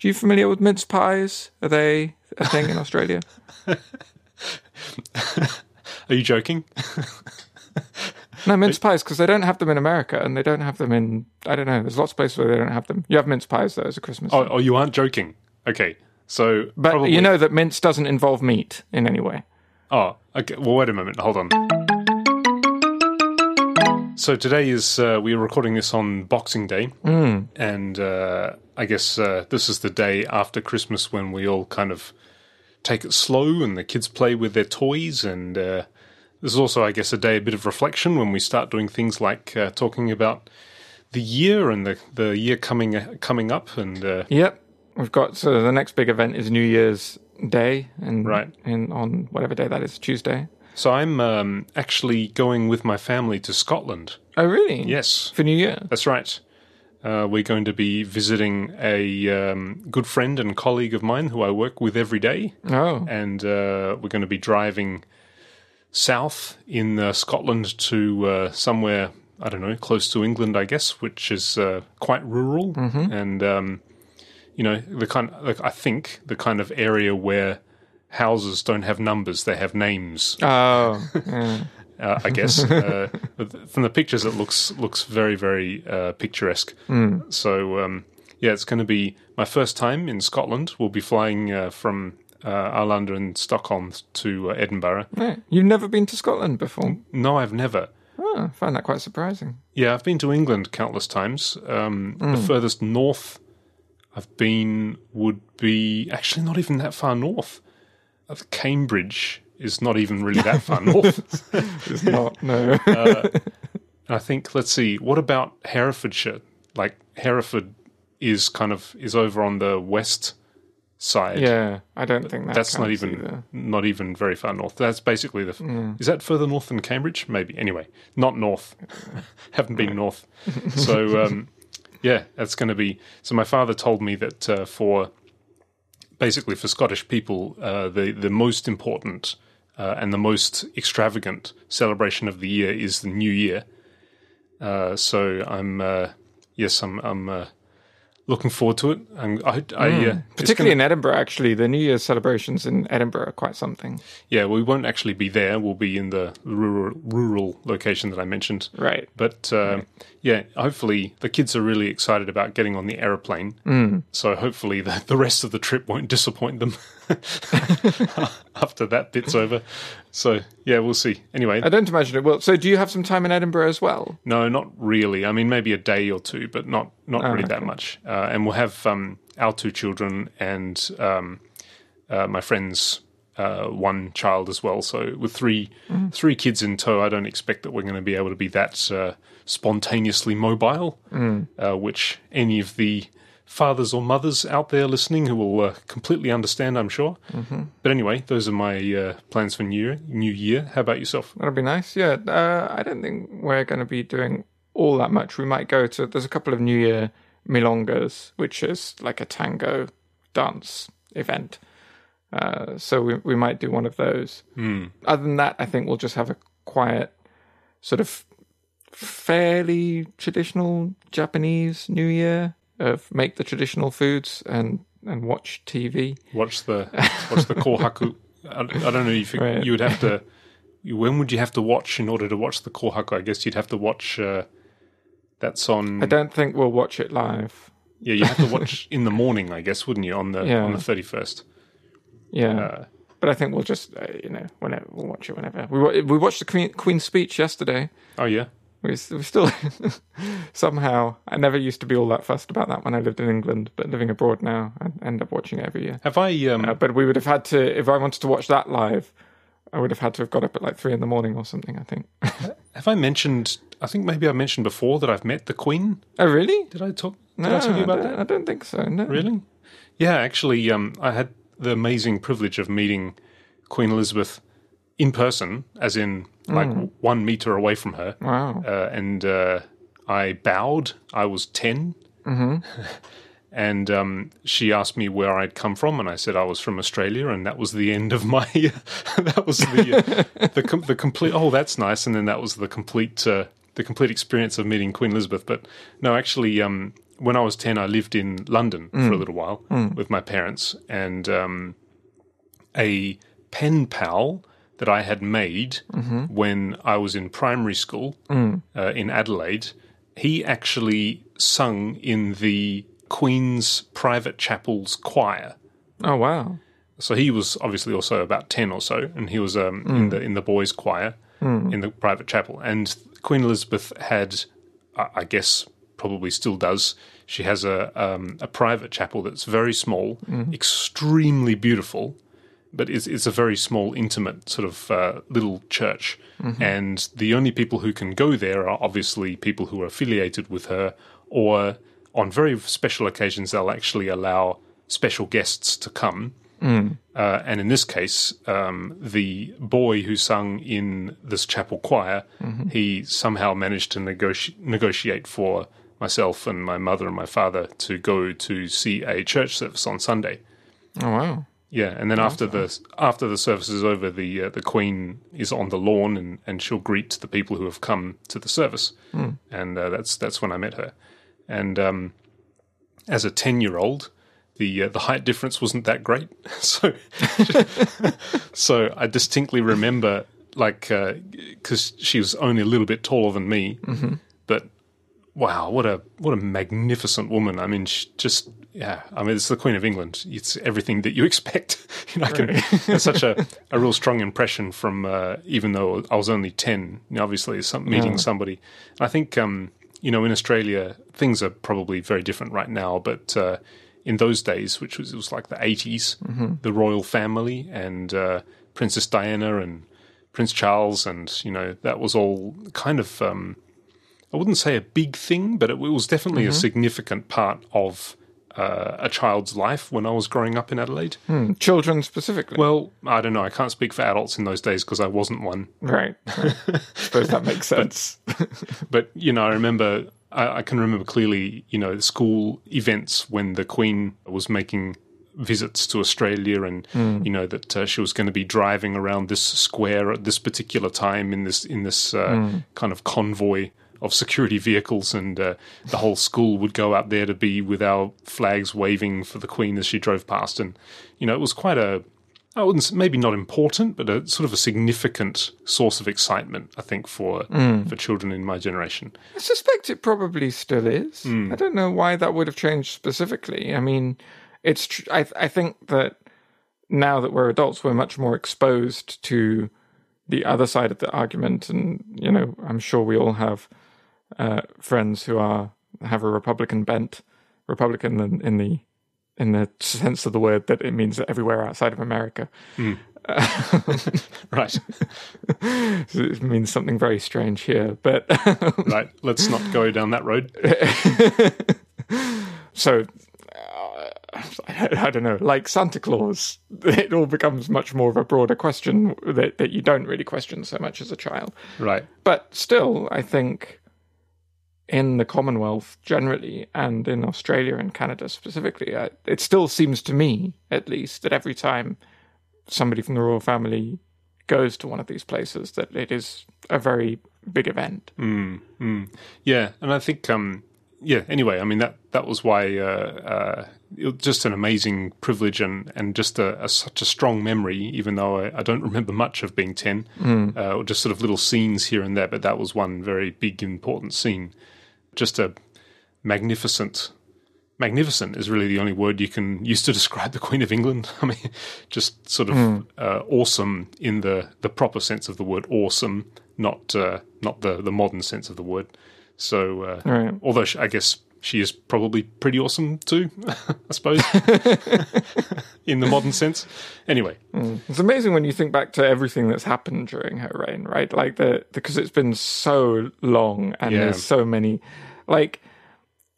you familiar with mince pies? Are they a thing in Australia? Are you joking? No, mince pies because they don't have them in America and they don't have them in. I don't know. There's lots of places where they don't have them. You have mince pies though as a Christmas. Oh, oh you aren't joking. Okay. So, but probably, you know that mince doesn't involve meat in any way. Oh, okay. Well, wait a moment. Hold on. So today is uh, we are recording this on Boxing Day, and uh, I guess uh, this is the day after Christmas when we all kind of take it slow and the kids play with their toys, and uh, this is also, I guess, a day a bit of reflection when we start doing things like uh, talking about the year and the the year coming coming up, and uh, Yep, we've got so the next big event is New Year's Day, and Right. in on whatever day that is, Tuesday. So I'm um, actually going with my family to Scotland. Oh, really? Yes, For New Year. That's right. Uh, we're going to be visiting a um, good friend and colleague of mine who I work with every day, Oh, and uh, we're going to be driving south in uh, Scotland to uh, somewhere I don't know, close to England, I guess, which is uh, quite rural, and um, you know the kind. Like, I think the kind of area where houses don't have numbers; they have names oh, yeah. uh, I guess. uh, from the pictures, it looks looks very very uh, picturesque. So um, yeah, it's going to be my first time in Scotland. We'll be flying uh, from uh, Arlanda and Stockholm to uh, Edinburgh. Yeah. You've never been to Scotland before? No, I've never. Oh, I find that quite surprising. Yeah, I've been to England countless times. Um, The furthest north I've been would be actually not even that far north. Uh, Cambridge is not even really that far north. It's not, no. And I think let's see, what about Herefordshire? Like Hereford is kind of is over on the west side. yeah, I don't think that That's not even either. not even very far north. That's basically the. Is that further north than Cambridge? Maybe. Anyway, not north. Haven't been north. So um, yeah, that's going to be. So my father told me that uh, for basically for Scottish people, uh, the the most important uh, and the most extravagant celebration of the year is the New Year. Uh, so I'm uh, yes, I'm I'm uh, looking forward to it. And I, I uh, it's Particularly gonna- in Edinburgh, actually, the New Year's celebrations in Edinburgh are quite something. Yeah, we won't actually be there. We'll be in the rural, rural location that I mentioned. Right. But uh, yeah, hopefully the kids are really excited about getting on the aeroplane. Mm. So hopefully the, the rest of the trip won't disappoint them after that bit's over. So yeah, we'll see. Anyway, I don't imagine it will. So, do you have some time in Edinburgh as well? no, not really. I mean, maybe a day or two, but not not really that much. Uh, and we'll have um, our two children and um, uh, my friend's uh, one child as well. So with 3 three kids in tow, I don't expect that we're going to be able to be that uh, spontaneously mobile. Uh, which any of the fathers or mothers out there listening who will uh, completely understand, I'm sure. But anyway, those are my uh, plans for New Year. New Year. How about yourself? That'll be nice. Yeah. Uh, I don't think we're going to be doing all that much. We might go to, there's a couple of New Year milongas, which is like a tango dance event. Uh, so we, we might do one of those. Other than that, I think we'll just have a quiet, sort of fairly traditional Japanese New Year of make the traditional foods and, and watch TV. Watch the watch the kohaku. I, I don't know if you, Right. you would have to. When would you have to watch in order to watch the kohaku? I guess you'd have to watch. Uh, that's on. I don't think we'll watch it live. Yeah, you have to watch in the morning. I guess wouldn't you on the Yeah. on the thirty first? Yeah. Uh, But I think we'll just, uh, you know, whenever we'll watch it whenever. We we watched the Queen Queen's speech yesterday. oh yeah, We, we still somehow. I never used to be all that fussed about that when I lived in England, but living abroad now, I end up watching it every year. have I? Um, Uh, but we would have had to, if I wanted to watch that live, I would have had to have got up at like three in the morning or something. I think. have I mentioned? I think maybe I mentioned before that I've met the Queen. oh, really? Did I talk? Did No, I tell you about don't, that? I don't think so. No. Really? Yeah, actually, um, I had the amazing privilege of meeting Queen Elizabeth in person, as in like Mm. one meter away from her. Wow. uh, and uh, I bowed. I was 10 Mm-hmm. and um, she asked me where I'd come from, and I said I was from Australia, and that was the end of my. that was the the com- the complete. Oh, that's nice, and then that was the complete uh, the complete experience of meeting Queen Elizabeth. But no, actually, um, when I was 10, I lived in London for a little while with my parents, and um, a pen pal that I had made when I was in primary school uh, in Adelaide, he actually sung in the Queen's Private Chapel's choir. Oh wow. So he was obviously also about ten or so, and he was um, in the in the boys' choir in the private chapel. And Queen Elizabeth had, I I guess, probably still does. She has a um, a private chapel that's very small, extremely beautiful, but it's it's a very small, intimate sort of uh, little church. And the only people who can go there are obviously people who are affiliated with her, or on very special occasions they'll actually allow special guests to come. Uh, and in this case, um, the boy who sung in this chapel choir, he somehow managed to negoti- negotiate for myself and my mother and my father to go to see a church service on Sunday. Oh wow. Yeah, and then after the after the service is over, the uh, the Queen is on the lawn and, and she'll greet the people who have come to the service, and uh, that's that's when I met her. And um, as a ten year old, the uh, the height difference wasn't that great, so so I distinctly remember like because she was only a little bit taller than me, but wow, what a what a magnificent woman! I mean, she just yeah, I mean, it's the Queen of England. It's everything that you expect. you know, can, it's such a, a real strong impression from uh, even though I was only ten. You know, obviously, some, meeting somebody. I think um, you know in Australia things are probably very different right now, but. Uh, in those days, which was it was like the 80s, the royal family and uh, Princess Diana and Prince Charles, and you know that was all kind of um, I wouldn't say a big thing, but it was definitely a significant part of uh, a child's life when I was growing up in Adelaide. Hmm. Children specifically. Well, I don't know. I can't speak for adults in those days because I wasn't one. right. right. Suppose that makes sense. But you know, I remember. I, I can remember clearly. You know, school events when the Queen was making visits to Australia, and you know that uh, she was going to be driving around this square at this particular time in this in this uh, kind of convoy of security vehicles, and uh, the whole school would go up there to be with our flags waving for the Queen as she drove past, and you know it was quite a I wouldn't maybe not important, but a sort of a significant source of excitement, I think, for for children in my generation. I suspect it probably still is. I don't know why that would have changed specifically. I mean, it's. Tr- I I think that now that we're adults, we're much more exposed to the other side of the argument, and you know, I'm sure we all have uh, friends who are have a Republican bent, Republican in, in the in the sense of the word that it means that everywhere outside of America. Right, it means something very strange here, but right. Let's not go down that road. so uh, I, I don't know, like Santa Claus, it all becomes much more of a broader question that, that you don't really question so much as a child. Right. But still, I think in the Commonwealth generally, and in Australia and Canada specifically, uh, it still seems to me, at least, that every time somebody from the royal family goes to one of these places, that it is a very big event. Yeah, and I think um, yeah. Anyway, I mean that that was why uh, uh, it was just an amazing privilege and and just a, a such a strong memory. Even though I, I don't remember much of being ten, uh, or just sort of little scenes here and there, but that was one very big important scene. Just a magnificent. Magnificent is really the only word you can use to describe the Queen of England. I mean, just sort of uh, awesome in the, the proper sense of the word awesome, not uh, not the, the modern sense of the word. So, uh, Right. although she, I guess she is probably pretty awesome too, I suppose, in the modern sense. Anyway, It's amazing when you think back to everything that's happened during her reign, right? Like the because it's been so long and Yeah. there's so many like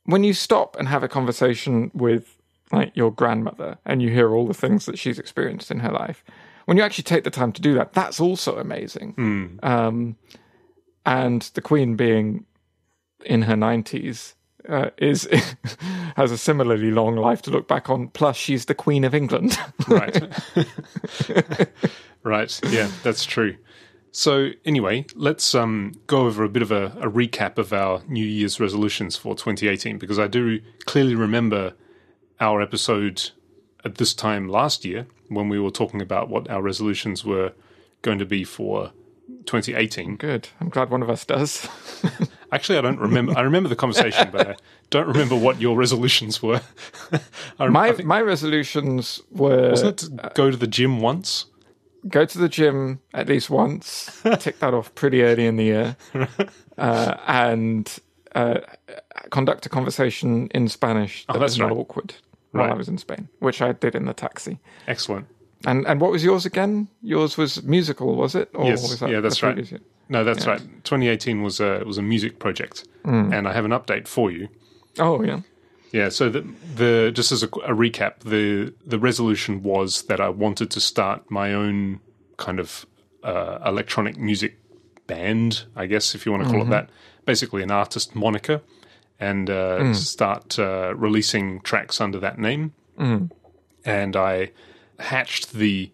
when you stop and have a conversation with like your grandmother and you hear all the things that she's experienced in her life. When you actually take the time to do that, that's also amazing. Um, and the Queen being in her nineties uh, is has a similarly long life to look back on. Plus, she's the Queen of England. right, right, yeah, that's true. So anyway, let's um, go over a bit of a, a, recap of our New Year's resolutions for 2018 because I do clearly remember our episode at this time last year when we were talking about what our resolutions were going to be for 2018. Good. I'm glad one of us does. Actually, I don't remember. I remember the conversation, but I don't remember what your resolutions were. my think, my resolutions were wasn't it to go to the gym once? Go to the gym at least once. tick that off pretty early in the year, uh, and uh, conduct a conversation in Spanish that oh, that's was not awkward while right. I was in Spain, which I did in the taxi. Excellent. And and what was yours again? Yours was musical, was it? Or yes. Was that yeah, that's right. No, that's yeah. right. 2018 was a was a music project, mm. and I have an update for you. Oh yeah. Yeah, so the, the just as a, a, recap, the the resolution was that I wanted to start my own kind of uh, electronic music band, I guess if you want to call mm-hmm. it that. Basically, an artist moniker, and uh, mm. start uh, releasing tracks under that name. Mm. And I hatched the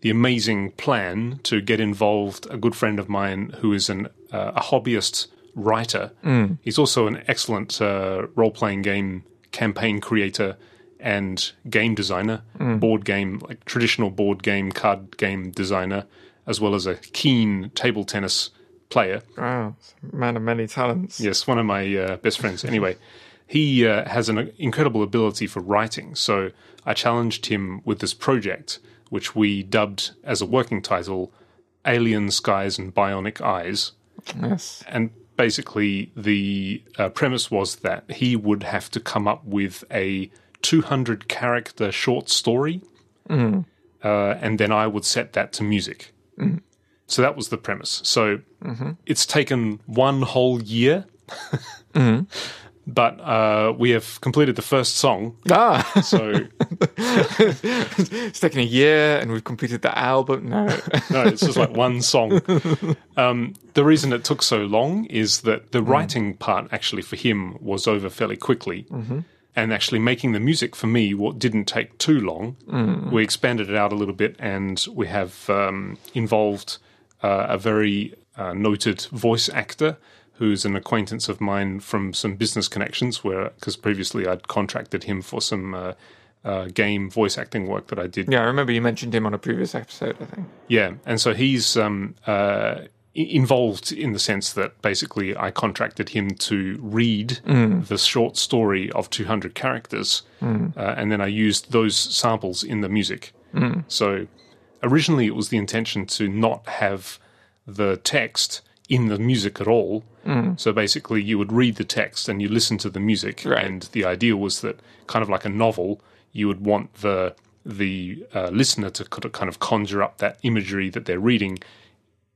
the amazing plan to get involved. A good friend of mine who is an uh, a hobbyist writer. Mm. He's also an excellent uh, role playing game campaign creator and game designer, mm. board game like traditional board game card game designer, as well as a keen table tennis player. Wow, man of many talents. Yes, one of my uh, best friends. Anyway, he uh, has an incredible ability for writing. So I challenged him with this project, which we dubbed as a working title Alien Skies and Bionic Eyes. Yes. And basically, the uh, premise was that he would have to come up with a 200 character short story, mm. uh, and then I would set that to music. Mm. So that was the premise. So mm-hmm. it's taken one whole year. mm-hmm but uh, we have completed the first song. Ah, so it's taken a year, and we've completed the album. No, no, it's just like one song. Um, the reason it took so long is that the mm. writing part, actually, for him, was over fairly quickly. Mm-hmm. And actually, making the music for me what didn't take too long. Mm. We expanded it out a little bit, and we have um, involved uh, a very uh, noted voice actor who's an acquaintance of mine from some business connections, where because previously I'd contracted him for some uh, uh, game voice acting work that I did. Yeah, I remember you mentioned him on a previous episode. I think. Yeah, and so he's um, uh, involved in the sense that basically I contracted him to read mm. the short story of 200 characters, mm. Uh, and then I used those samples in the music. Mm. So originally it was the intention to not have the text in the music at all. Mm. So basically, you would read the text and you listen to the music, right. and the idea was that, kind of like a novel, you would want the the uh, listener to kind of conjure up that imagery that they're reading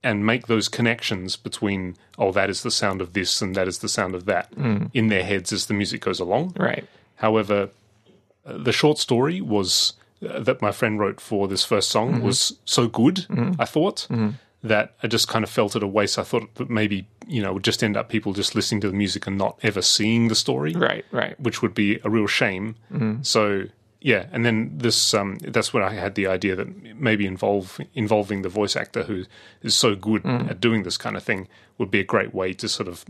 and make those connections between oh that is the sound of this and that is the sound of that mm. in their heads as the music goes along right however uh, the short story was uh, that my friend wrote for this first song mm-hmm. was so good mm-hmm. i thought mm-hmm that I just kind of felt it a waste. I thought that maybe you know would just end up people just listening to the music and not ever seeing the story, right? Right, which would be a real shame. Mm-hmm. So yeah, and then this um, that's when I had the idea that maybe involve involving the voice actor who is so good mm. at doing this kind of thing would be a great way to sort of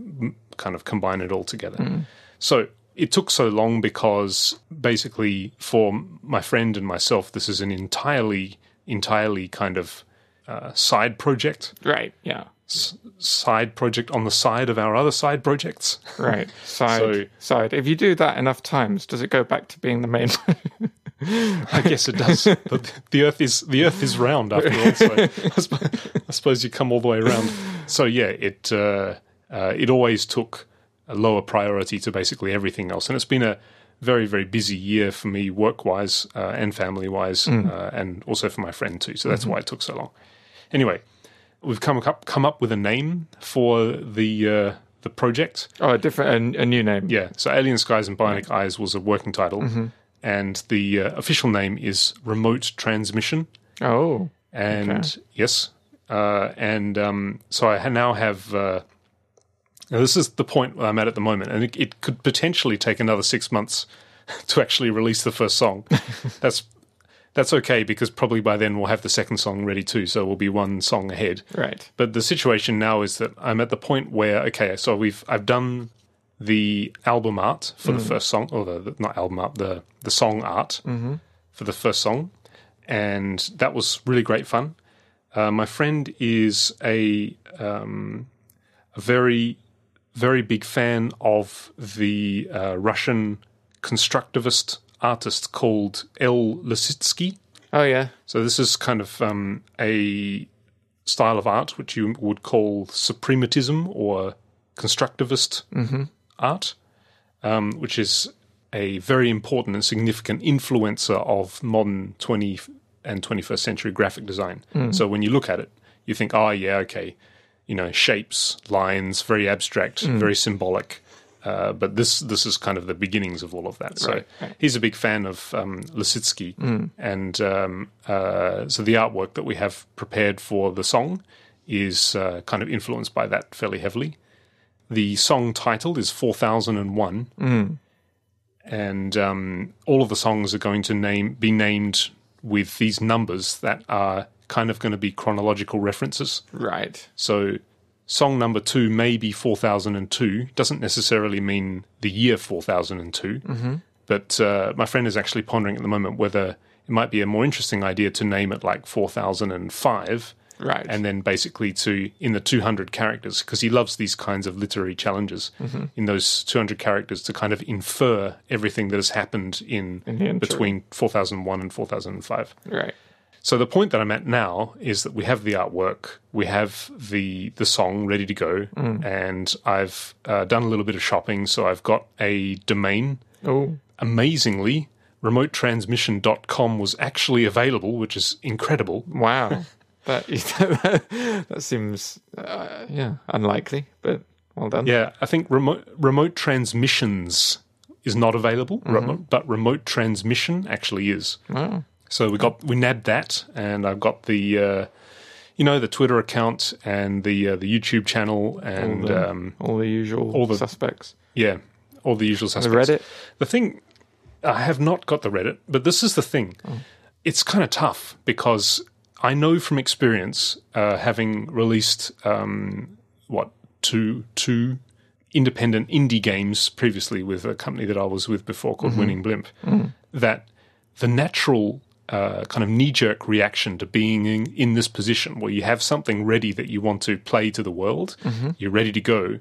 kind of combine it all together. Mm. So it took so long because basically for my friend and myself, this is an entirely entirely kind of uh, side project. Right. Yeah. S- side project on the side of our other side projects. Right. Side. so, side. If you do that enough times, does it go back to being the main? I guess it does. But the Earth is the Earth is round after all. So I suppose, I suppose you come all the way around. So yeah, it uh, uh, it always took a lower priority to basically everything else, and it's been a very very busy year for me work wise uh, and family wise, mm. uh, and also for my friend too. So that's mm-hmm. why it took so long. Anyway, we've come up come up with a name for the uh, the project. Oh, a different a, a, new name. Yeah. So Alien Skies and Bionic Eyes was a working title, mm-hmm. and the uh, official name is Remote Transmission. Oh. And okay. yes, uh, and um, so I now have. Uh, now this is the point I'm at at the moment, and it, it could potentially take another six months to actually release the first song. That's that's okay because probably by then we'll have the second song ready too, so we'll be one song ahead. Right. But the situation now is that I'm at the point where okay, so we've I've done the album art for the first song, or the, not album art, the the song art for the first song, and that was really great fun. Uh, my friend is a um, a very very big fan of the uh, Russian constructivist artist called El Lissitzky. Oh yeah. So this is kind of um, a style of art which you would call suprematism or constructivist art, um, which is a very important and significant influencer of modern 20 and 21st century graphic design. So when you look at it, you think, oh, yeah, okay, you know, shapes, lines, very abstract, very symbolic. Uh, but this this is kind of the beginnings of all of that. So Right, right. he's a big fan of um, Lissitzky, and um, uh, so the artwork that we have prepared for the song is uh, kind of influenced by that fairly heavily. The song title is Four Thousand and One, and um, all of the songs are going to name be named with these numbers that are kind of going to be chronological references. Right. So song number two may be 4002, doesn't necessarily mean the year 4002. Mm-hmm. But uh, my friend is actually pondering at the moment whether it might be a more interesting idea to name it like 4005 Right. and then basically to in the 200 characters because he loves these kinds of literary challenges in those 200 characters to kind of infer everything that has happened in, In between 4001 and 4005 right. So the point that I'm at now is that we have the artwork, we have the the song ready to go, and I've uh, done a little bit of shopping. So I've got a domain. Oh. Amazingly, remotetransmission.com was actually available, which is incredible. Wow. that that seems uh, yeah unlikely, but well done. Yeah, I think remote remote transmissions is not available, remote, but remote transmission actually is. Wow. So we got we nabbed that, and I've got the uh, you know the Twitter account and the uh, the YouTube channel and the- um, All the usual All the- suspects. yeah all the usual suspects. The. Reddit. The thing I have not got the Reddit, but this is the thing. It's kind of tough because I know from experience, uh, having released um, what two two independent indie games previously with a company that I was with before called Winning Blimp, that the natural uh, kind of knee jerk reaction to being in, in this position where you have something ready that you want to play to the world, you're ready to go.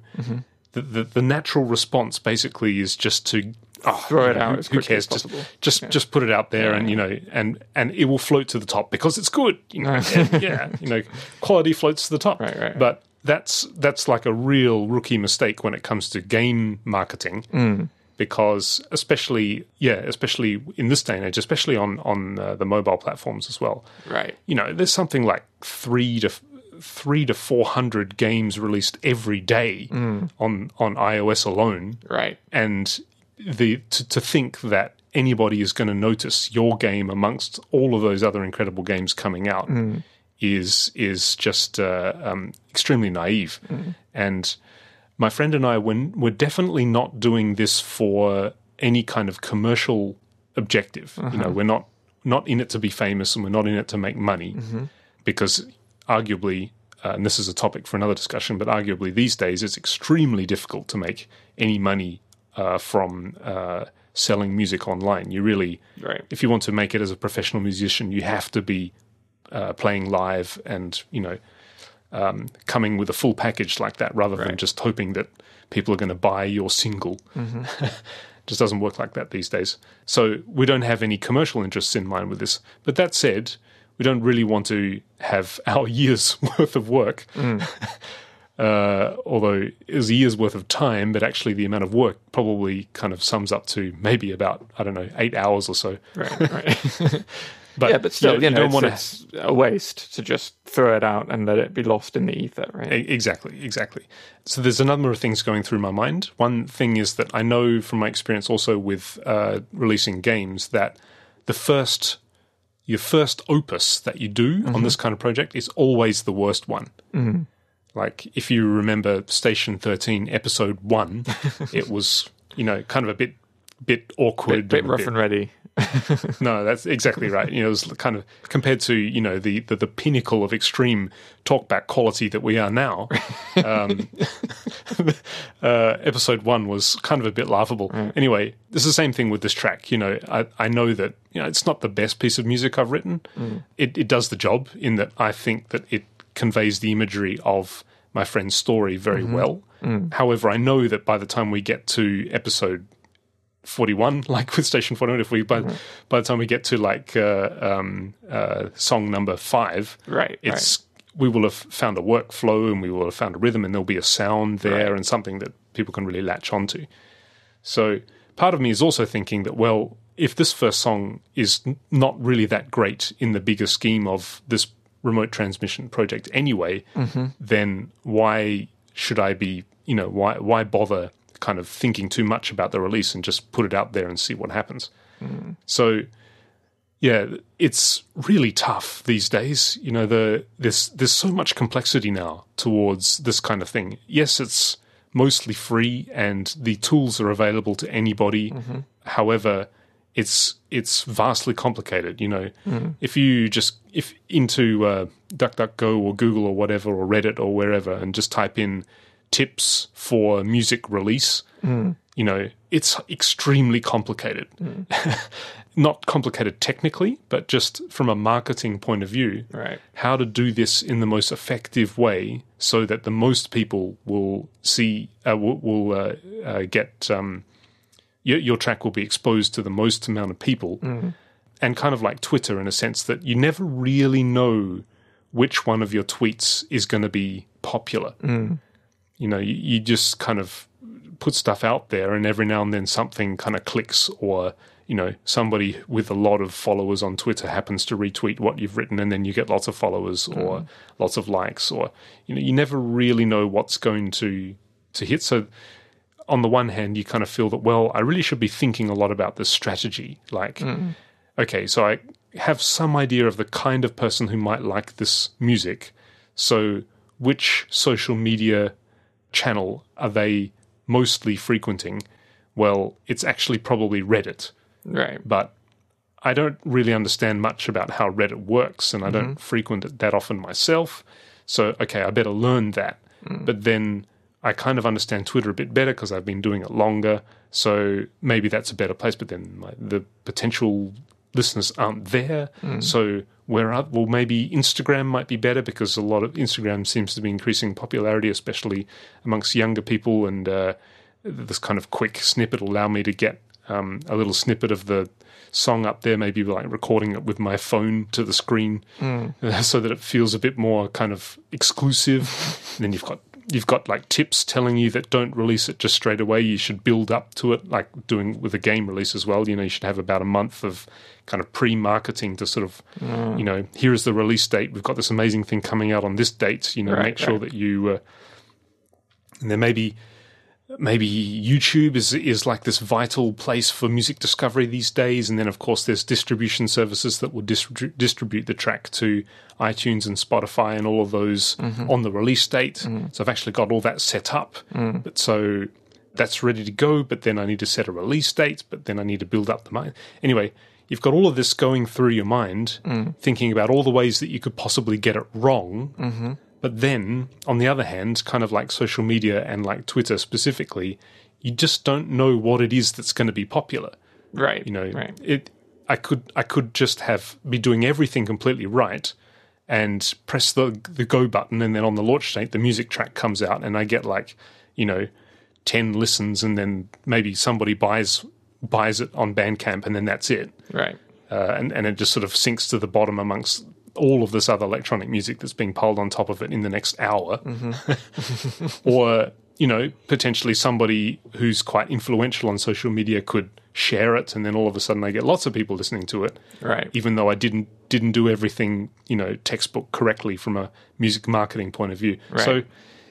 The, the, the natural response basically is just to oh, Throw it know, out who- as who cares? Just just just put it out there, and you know, and and it will float to the top because it's good. You know, and, yeah, you know, quality floats to the top. Right, right. But that's that's like a real rookie mistake when it comes to game marketing. Mm. Because especially, yeah, especially in this day and age, especially on on uh, the mobile platforms as well, Right. you know, there's something like three to three to four hundred games released every day Mm. on on iOS alone, Right. and the to, to think that anybody is going to notice your game amongst all of those other incredible games coming out is is just uh, um, extremely naive. And my friend and I, were, we're definitely not doing this for any kind of commercial objective. You know, we're not not in it to be famous, and we're not in it to make money, because arguably. Uh, and this is a topic for another discussion, but arguably these days it's extremely difficult to make any money uh, from uh, selling music online. You really, Right. if you want to make it as a professional musician, you have to be uh, playing live and you know um, coming with a full package like that, rather than just hoping that people are going to buy your single. just doesn't work like that these days. So we don't have any commercial interests in mind with this. But that said, we don't really want to have our year's worth of work. Uh, although it was a year's worth of time, but actually the amount of work probably kind of sums up to maybe about I don't know eight hours or so. Right. Right. But yeah, but still, you, you, know, don't want it's a waste to just throw it out and let it be lost in the ether, right? Exactly, exactly. So there's a number of things going through my mind. One thing is that I know from my experience also with uh, releasing games that the first, your first opus that you do on this kind of project is always the worst one. Mm-hmm. Like if you remember Station 13, Episode One, it was you know kind of a bit bit awkward, bit, bit rough and ready. no, that's exactly right. You know, it's kind of compared to you know the the, the pinnacle of extreme talkback quality that we are now. Um, uh, episode one was kind of a bit laughable. Mm. Anyway, it's the same thing with this track. You know, I I know that you know it's not the best piece of music I've written. Mm. It it does the job in that I think that it conveys the imagery of my friend's story very mm-hmm. well. Mm. However, I know that by the time we get to episode 41 like with station 41 if we by, mm-hmm. by the time we get to like uh, um, uh, song number five right it's right. we will have found a workflow and we will have found a rhythm and there'll be a sound there right. and something that people can really latch onto so part of me is also thinking that well if this first song is not really that great in the bigger scheme of this remote transmission project anyway mm-hmm. then why should i be you know why why bother kind of thinking too much about the release and just put it out there and see what happens. Mm. So yeah, it's really tough these days. You know, the there's there's so much complexity now towards this kind of thing. Yes, it's mostly free and the tools are available to anybody. Mm-hmm. However, it's it's vastly complicated. You know, mm. if you just if into uh, DuckDuckGo or Google or whatever or Reddit or wherever and just type in tips for music release. Mm. You know, it's extremely complicated. Mm. Not complicated technically, but just from a marketing point of view. Right. How to do this in the most effective way so that the most people will see, uh, will, will uh, uh, get, um, your, your, track will be exposed to the most amount of people. Mm. And kind of like Twitter in a sense that you never really know which one of your tweets is going to be popular. Mm you know, you, you just kind of put stuff out there, and every now and then something kind of clicks, or you know, somebody with a lot of followers on Twitter happens to retweet what you've written, and then you get lots of followers or mm. lots of likes, or you know, you never really know what's going to to hit. So, on the one hand, you kind of feel that well, I really should be thinking a lot about this strategy. Like, mm. okay, so I have some idea of the kind of person who might like this music. So, which social media channel are they mostly frequenting? Well, it's actually probably Reddit. Right. But I don't really understand much about how Reddit works, and I don't mm-hmm. frequent it that often myself. So, okay, I better learn that. Mm. But then I kind of understand Twitter a bit better because I've been doing it longer. So maybe that's a better place. But then my, the potential listeners aren't there. Mm. So where are, well maybe Instagram might be better because a lot of Instagram seems to be increasing popularity, especially amongst younger people. And uh, this kind of quick snippet will allow me to get um, a little snippet of the song up there, maybe like recording it with my phone to the screen, mm. uh, so that it feels a bit more kind of exclusive. then you've got you've got like tips telling you that don't release it just straight away. You should build up to it, like doing with a game release as well. You know, you should have about a month of kind of pre-marketing to sort of, mm. you know, here is the release date. We've got this amazing thing coming out on this date. You know, right, make sure right. that you. Uh, and then maybe maybe YouTube is is like this vital place for music discovery these days, and then of course there's distribution services that will distri- distribute the track to iTunes and Spotify and all of those mm-hmm. on the release date. Mm-hmm. So I've actually got all that set up, mm. but so that's ready to go. But then I need to set a release date, but then I need to build up the mind. Anyway, you've got all of this going through your mind, mm. thinking about all the ways that you could possibly get it wrong. Mm-hmm but then, on the other hand, kind of like social media and like Twitter specifically, you just don't know what it is that's going to be popular. Right. You know, right. it. I could I could just have be doing everything completely right, and press the the go button, and then on the launch date, the music track comes out, and I get like, you know, ten listens, and then maybe somebody buys buys it on Bandcamp, and then that's it. Right. Uh, and and it just sort of sinks to the bottom amongst all of this other electronic music that's being piled on top of it in the next hour. Mm-hmm. or, you know, potentially somebody who's quite influential on social media could share it and then all of a sudden I get lots of people listening to it. Right. Even though I didn't didn't do everything, you know, textbook correctly from a music marketing point of view. Right. So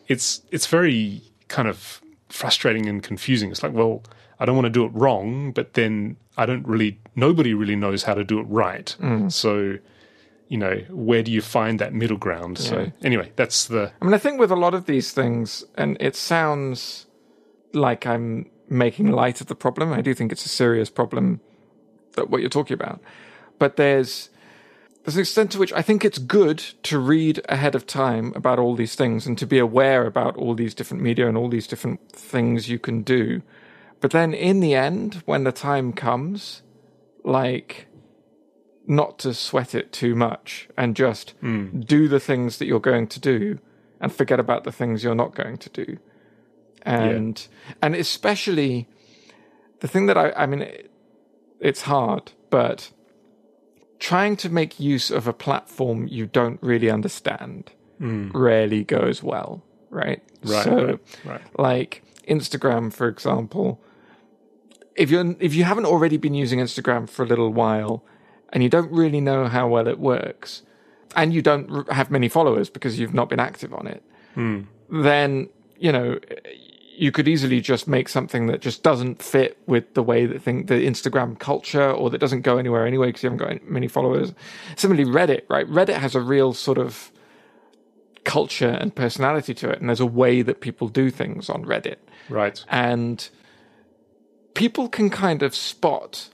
it's it's very kind of frustrating and confusing. It's like, well, I don't want to do it wrong, but then I don't really nobody really knows how to do it right. Mm. So you know, where do you find that middle ground? Yeah. So anyway, that's the. I mean, I think with a lot of these things, and it sounds like I'm making light of the problem. I do think it's a serious problem that what you're talking about. But there's there's an extent to which I think it's good to read ahead of time about all these things and to be aware about all these different media and all these different things you can do. But then in the end, when the time comes, like not to sweat it too much and just mm. do the things that you're going to do and forget about the things you're not going to do. And yeah. and especially the thing that I I mean it, it's hard, but trying to make use of a platform you don't really understand mm. rarely goes well, right? Right. So, right, right. like Instagram, for example, if you if you haven't already been using Instagram for a little while and you don't really know how well it works, and you don't have many followers because you've not been active on it, mm. then you know you could easily just make something that just doesn't fit with the way that think the Instagram culture or that doesn't go anywhere anyway because you haven't got many followers. Similarly, Reddit, right? Reddit has a real sort of culture and personality to it, and there's a way that people do things on Reddit. Right. And people can kind of spot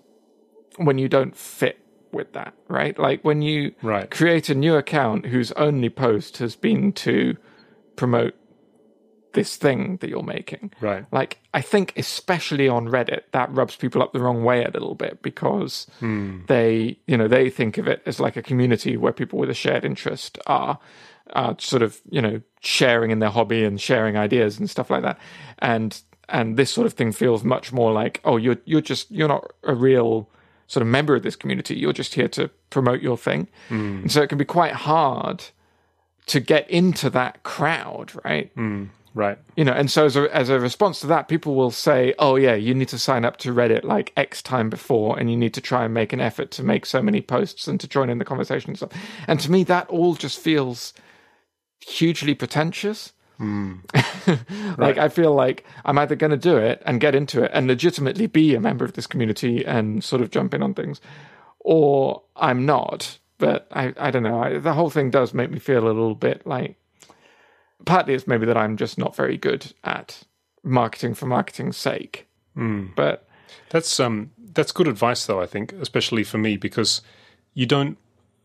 when you don't fit with that, right? Like when you right. create a new account whose only post has been to promote this thing that you're making. Right. Like I think especially on Reddit that rubs people up the wrong way a little bit because hmm. they, you know, they think of it as like a community where people with a shared interest are are sort of, you know, sharing in their hobby and sharing ideas and stuff like that. And and this sort of thing feels much more like, oh, you're you're just you're not a real sort of member of this community. You're just here to promote your thing. Mm. And so it can be quite hard to get into that crowd, right? Mm. Right. You know, and so as a, as a response to that, people will say, oh, yeah, you need to sign up to Reddit like X time before, and you need to try and make an effort to make so many posts and to join in the conversation and stuff. And to me, that all just feels hugely pretentious. Mm. like right. I feel like I'm either going to do it and get into it and legitimately be a member of this community and sort of jump in on things, or I'm not. But I, I don't know. I, the whole thing does make me feel a little bit like. Partly it's maybe that I'm just not very good at marketing for marketing's sake. Mm. But that's um that's good advice though I think, especially for me because you don't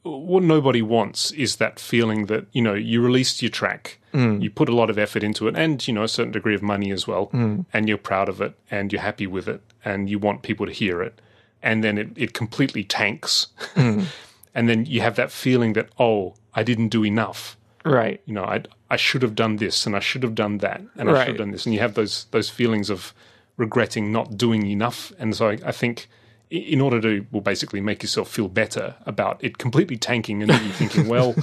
what nobody wants is that feeling that you know you released your track, mm. you put a lot of effort into it, and you know a certain degree of money as well, mm. and you're proud of it, and you're happy with it, and you want people to hear it, and then it, it completely tanks, mm. and then you have that feeling that oh I didn't do enough, right? You know I I should have done this, and I should have done that, and I should have done this, and you have those those feelings of regretting not doing enough, and so I, I think in order to well basically make yourself feel better about it completely tanking and then you thinking well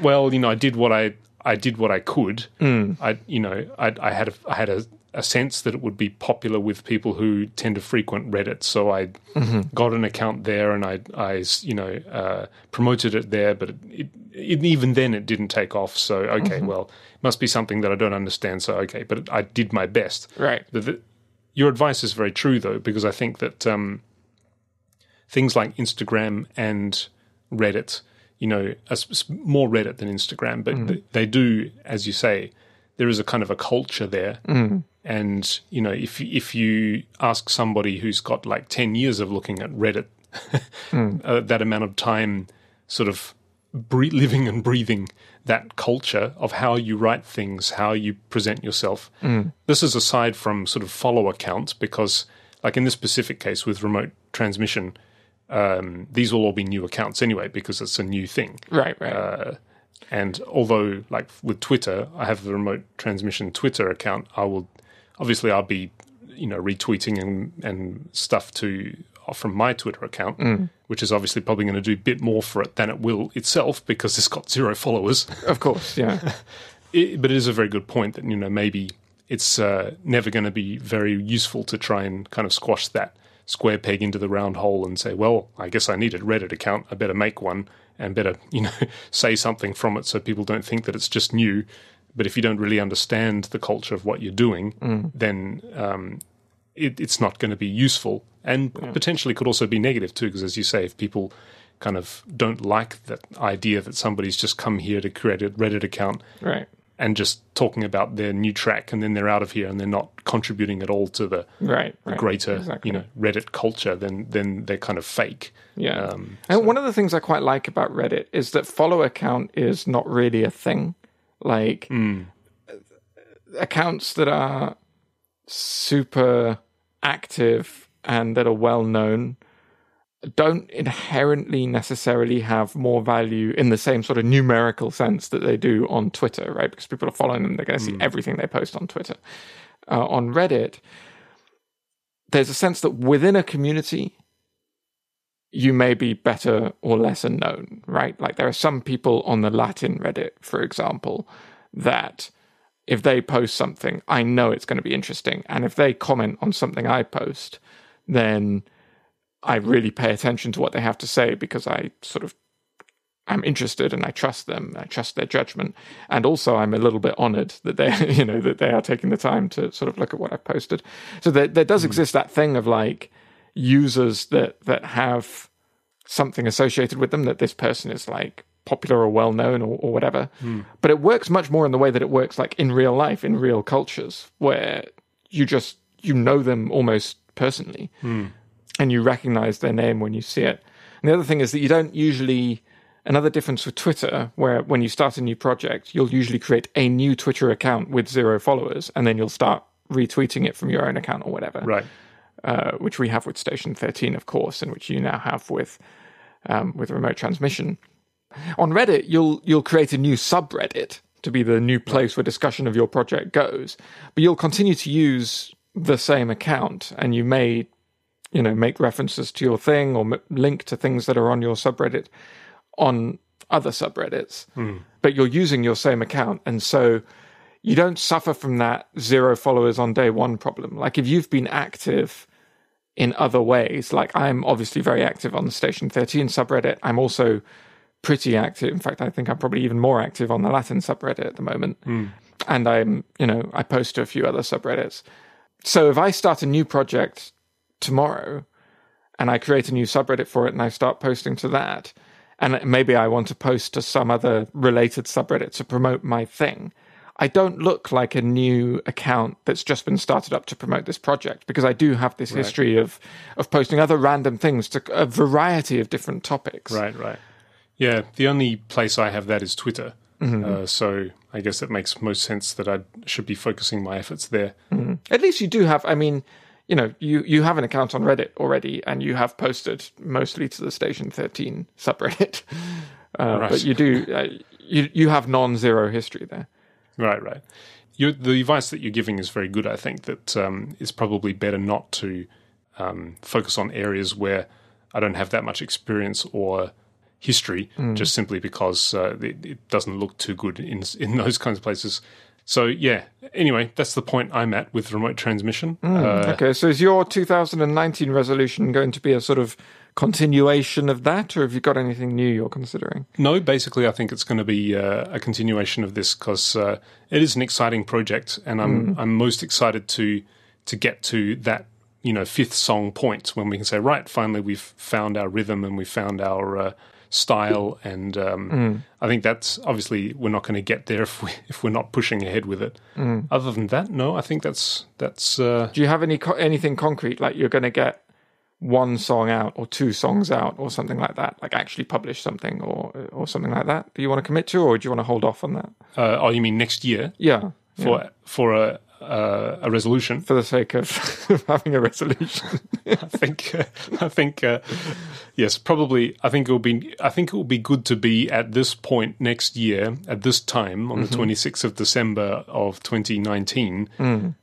well you know I did what I I did what I could mm. I you know I, I had a, I had a, a, sense that it would be popular with people who tend to frequent Reddit so I mm-hmm. got an account there and I I you know uh, promoted it there but it, it, it, even then it didn't take off so okay mm-hmm. well it must be something that I don't understand so okay but I did my best right the, the, your advice is very true though because I think that um, things like Instagram and Reddit, you know, more Reddit than Instagram, but mm. they do, as you say, there is a kind of a culture there. Mm. And, you know, if, if you ask somebody who's got like 10 years of looking at Reddit, mm. uh, that amount of time sort of bre- living and breathing that culture of how you write things, how you present yourself. Mm. This is aside from sort of follow accounts, because, like in this specific case with remote transmission, um, these will all be new accounts anyway because it's a new thing. Right, right. Uh, and although, like with Twitter, I have the remote transmission Twitter account, I will obviously I'll be you know retweeting and and stuff to from my Twitter account, mm. which is obviously probably going to do a bit more for it than it will itself because it's got zero followers. Of course, yeah. it, but it is a very good point that you know maybe it's uh, never going to be very useful to try and kind of squash that square peg into the round hole and say, well, I guess I need a Reddit account. I better make one and better, you know, say something from it so people don't think that it's just new. But if you don't really understand the culture of what you're doing, mm. then um, it, it's not going to be useful and yeah. potentially could also be negative too. Because as you say, if people kind of don't like that idea that somebody's just come here to create a Reddit account, right? And just talking about their new track, and then they're out of here, and they're not contributing at all to the right, right. greater, exactly. you know, Reddit culture. Then then they're kind of fake. Yeah. Um, and one of the things I quite like about Reddit is that follower count is not really a thing. Like mm, accounts that are super active and that are well known don't inherently necessarily have more value in the same sort of numerical sense that they do on Twitter, right? Because people are following them, they're going to see everything they post on Twitter. Uh, on Reddit, there's a sense that within a community, you may be better or lesser known, right? Like there are some people on the Latin Reddit, for example, that if they post something, I know it's going to be interesting. And if they comment on something I post, then I really pay attention to what they have to say because I sort of I'm interested and I trust them. I trust their judgment, and also I'm a little bit honoured that they, you know, that they are taking the time to sort of look at what I've posted. So there, there does hmm. exist that thing of like users that that have something associated with them that this person is like popular or well known or, or whatever. Hmm. But it works much more in the way that it works like in real life, in real cultures, where you just you know them almost personally hmm. And you recognize their name when you see it. And the other thing is that you don't usually another difference with Twitter, where when you start a new project, you'll usually create a new Twitter account with zero followers, and then you'll start retweeting it from your own account or whatever. right. Uh, which we have with Station 13, of course, and which you now have with um, with remote transmission. On Reddit, you'll you'll create a new subreddit to be the new place where discussion of your project goes, but you'll continue to use the same account, and you may, you know, make references to your thing or m- link to things that are on your subreddit on other subreddits, hmm. but you're using your same account, and so you don't suffer from that zero followers on day one problem. Like if you've been active in other ways. Like I'm obviously very active on the Station 13 subreddit. I'm also pretty active. In fact, I think I'm probably even more active on the Latin subreddit at the moment. Hmm. And I'm, you know, I post to a few other subreddits. So if I start a new project tomorrow and I create a new subreddit for it and I start posting to that, and maybe I want to post to some other related subreddit to promote my thing. I don't look like a new account that's just been started up to promote this project because I do have this history of of posting other random things to a variety of different topics. Right, right. Yeah, the only place I have that is Twitter. Mm-hmm. Uh, so I guess it makes most sense that I should be focusing my efforts there. At least you do have. I mean, you know, you you have an account on Reddit already, and you have posted mostly to the Station Thirteen subreddit. Uh, Right. But you do uh, you you have non-zero history there. Right, right. you the advice that you're giving is very good. I think that um, it's probably better not to um, focus on areas where I don't have that much experience or history, just simply because uh, it, it doesn't look too good in in those kinds of places. So yeah. Anyway, that's the point I'm at with remote transmission. Uh, Okay, so is your 2019 resolution going to be a sort of continuation of that, or have you got anything new you're considering? No, basically, I think it's going to be uh, a continuation of this because uh, it is an exciting project, and I'm I'm most excited to to get to that you know fifth song point when we can say right, finally we've found our rhythm and we found our uh, style, and um, I think that's obviously we're not going to get there if we if we're not pushing ahead with it. Other than that, no, I think that's that's uh, Do you have any co- anything concrete like you're going to get one song out or two songs out or something like that, like actually publish something or or something like that? Do you want to commit to, or do you want to hold off on that? uh, oh, you mean next year Yeah, for for a uh, a resolution? for the sake of having a resolution. I think uh, I think uh, yes, probably. I think it will be. I think it will be good to be at this point next year at this time on the twenty sixth of December of twenty nineteen,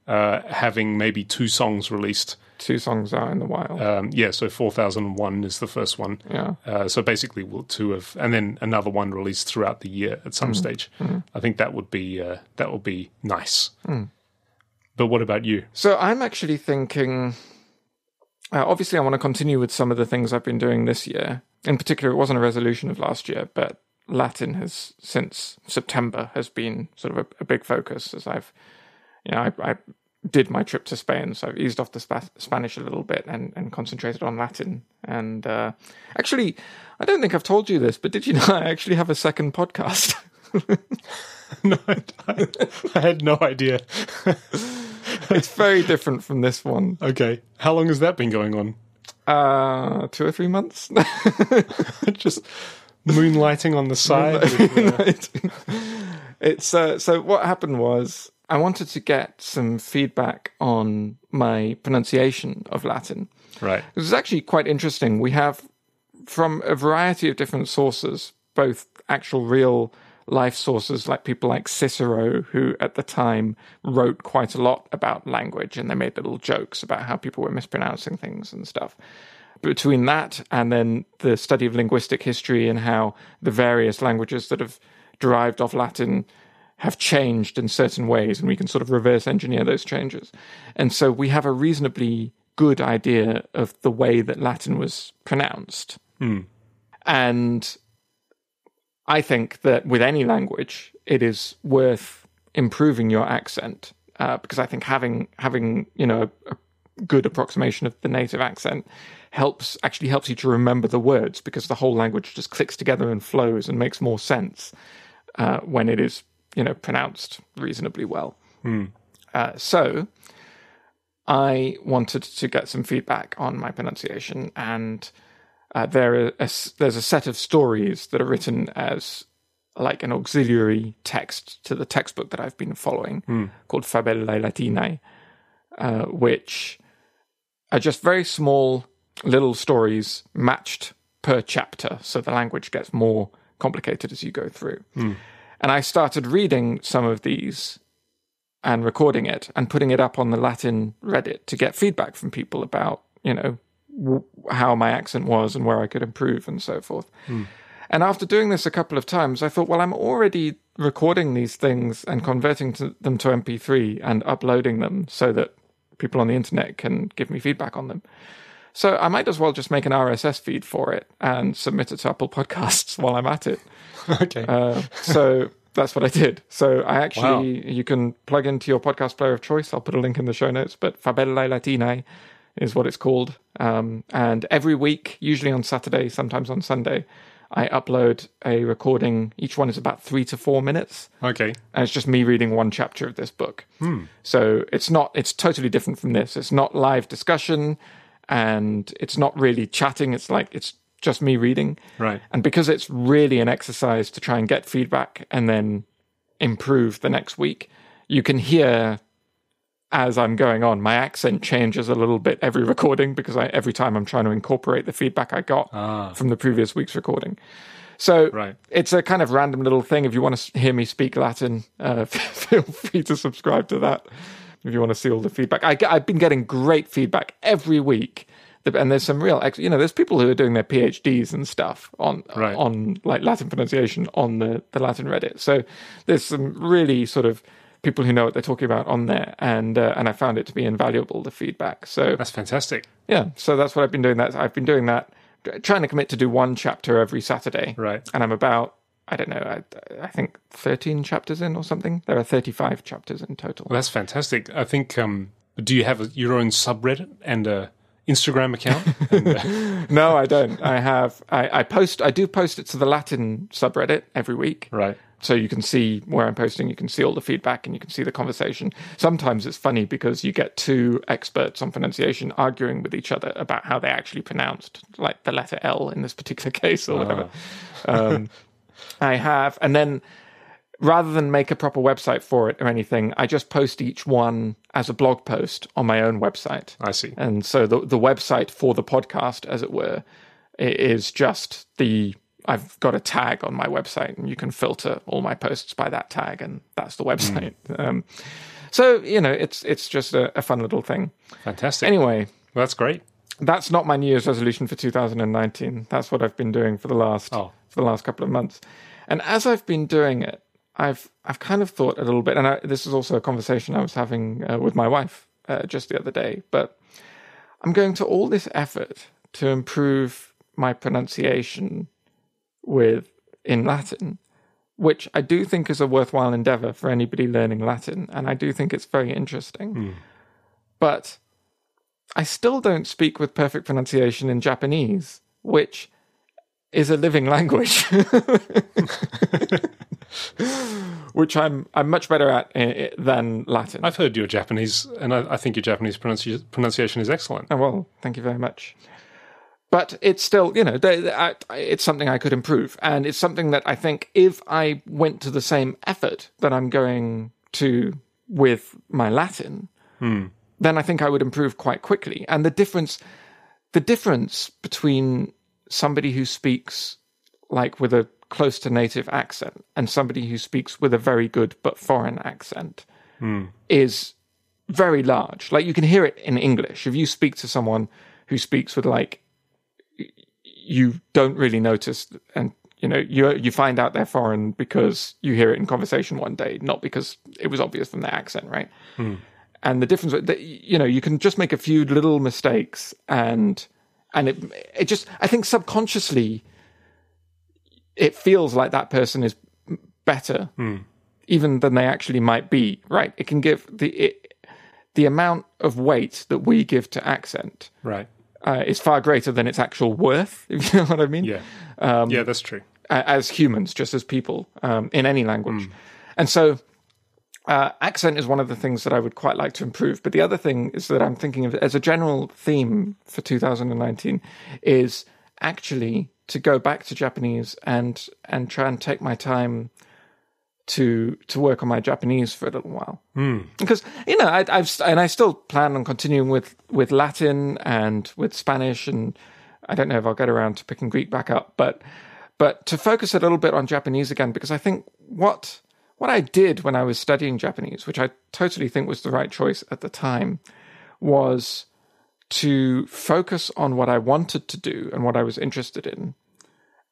uh, having maybe two songs released. two songs out in the wild. Um, yeah, so four thousand one is the first one. yeah. Uh, so basically, we'll two of, and then another one released throughout the year at some stage. I think that would be uh, that would be nice. But what about you? So I'm actually thinking. Uh, obviously, I want to continue with some of the things I've been doing this year. In particular, it wasn't a resolution of last year, but Latin has since September has been sort of a, a big focus as I've, you know, I, I did my trip to Spain, so I've eased off the spa- Spanish a little bit and, and concentrated on Latin. And uh, actually, I don't think I've told you this, but did you know I actually have a second podcast? no, I, I had no idea. it's very different from this one. Okay. How long has that been going on? Uh, two or three months. Just moonlighting on the side. with, uh... it's uh, so what happened was I wanted to get some feedback on my pronunciation of Latin. Right. It was actually quite interesting. We have from a variety of different sources, both actual real life sources like people like Cicero, who at the time wrote quite a lot about language and they made little jokes about how people were mispronouncing things and stuff. Between that and then the study of linguistic history and how the various languages that have derived off Latin have changed in certain ways, and we can sort of reverse engineer those changes. And so we have a reasonably good idea of the way that Latin was pronounced. Hmm. And I think that with any language, it is worth improving your accent uh, because I think having having you know a, a good approximation of the native accent helps actually helps you to remember the words because the whole language just clicks together and flows and makes more sense uh, when it is you know pronounced reasonably well. Hmm. Uh, so I wanted to get some feedback on my pronunciation and uh, there a, there's a set of stories that are written as like an auxiliary text to the textbook that I've been following mm. called Fabellae Latinae, uh, which are just very small little stories matched per chapter, so the language gets more complicated as you go through. Mm. And I started reading some of these and recording it and putting it up on the Latin Reddit to get feedback from people about, you know, how my accent was and where I could improve and so forth. Mm. And after doing this a couple of times, I thought, well, I'm already recording these things and converting to them to MP3 and uploading them so that people on the internet can give me feedback on them. So I might as well just make an RSS feed for it and submit it to Apple Podcasts while I'm at it. okay. Uh, so that's what I did. So I actually, wow. you can plug into your podcast player of choice. I'll put a link in the show notes, but Fabellae Latinae is what it's called. Um, and every week, usually on Saturday, sometimes on Sunday, I upload a recording. Each one is about three to four minutes. Okay. And it's just me reading one chapter of this book. Hmm. So it's not, it's totally different from this. It's not live discussion and it's not really chatting. It's like, it's just me reading. Right. And because it's really an exercise to try and get feedback and then improve the next week, you can hear as I'm going on. My accent changes a little bit every recording because I, every time I'm trying to incorporate the feedback I got ah. from the previous week's recording. So right. it's a kind of random little thing. If you want to hear me speak Latin, uh, feel free to subscribe to that. If you want to see all the feedback, I, have been getting great feedback every week, and there's some real, you know, there's people who are doing their PhDs and stuff on right. on like Latin pronunciation on the the Latin Reddit. So there's some really sort of people who know what they're talking about on there, and uh, and I found it to be invaluable the feedback. So that's fantastic. Yeah, so that's what I've been doing. That I've been doing that, trying to commit to do one chapter every Saturday. Right, and I'm about I don't know, I, I think 13 chapters in or something. There are 35 chapters in total. Well, that's fantastic. I think. Um, do you have a, your own subreddit and a Instagram account? and, uh... no, I don't. I have. I, I post. I do post it to the Latin subreddit every week. Right so you can see where I'm posting, you can see all the feedback, and you can see the conversation. Sometimes it's funny because you get two experts on pronunciation arguing with each other about how they actually pronounced, like the letter L in this particular case or whatever. Um, I have, and then rather than make a proper website for it or anything, I just post each one as a blog post on my own website. I see. And so the the website for the podcast, as it were, is just the I've got a tag on my website, and you can filter all my posts by that tag, and that's the website. Mm. Um, so you know, it's it's just a, a, fun little thing. Fantastic. Anyway, well, that's great. That's not my New Year's resolution for 2019. That's what I've been doing for the last oh. for the last couple of months. And as I've been doing it, I've I've kind of thought a little bit, and I, this is also a conversation I was having uh, with my wife uh, just the other day. But I'm going to all this effort to improve my pronunciation with in Latin, which I do think is a worthwhile endeavor for anybody learning Latin, and I do think it's very interesting. Mm. But I still don't speak with perfect pronunciation in Japanese, which is a living language. which I'm I'm much better at uh, than Latin. I've heard your Japanese, and I, I think your Japanese pronunci- pronunciation is excellent. Oh, well, thank you very much. But it's still, you know, they, they, I, it's something I could improve, and it's something that I think if I went to the same effort that I'm going to with my Latin, hmm. then I think I would improve quite quickly. And the difference, the difference between somebody who speaks like with a close to native accent and somebody who speaks with a very good but foreign accent hmm. is very large. Like you can hear it in English. If you speak to someone who speaks with like you don't really notice and you know you you find out they're foreign because you hear it in conversation one day not because it was obvious from their accent right? Hmm. And the difference that you know you can just make a few little mistakes and and it it just i think subconsciously it feels like that person is better hmm. even than they actually might be. Right it can give the it, the amount of weight that we give to accent Right. Uh, is far greater than its actual worth if you know what i mean Yeah. Um, yeah, that's true. as humans, just as people um, in any language. And so, uh, accent is one of the things that I would quite like to improve. But the other thing is that I'm thinking of as a general theme for 2019 is actually to go back to Japanese and and try and take my time to to work on my Japanese for a little while. Hmm. Because you know I, I've and I still plan on continuing with with Latin and with Spanish and I don't know if I'll get around to picking Greek back up, but but to focus a little bit on Japanese again because I think what what I did when I was studying Japanese, which I totally think was the right choice at the time, was to focus on what I wanted to do and what I was interested in,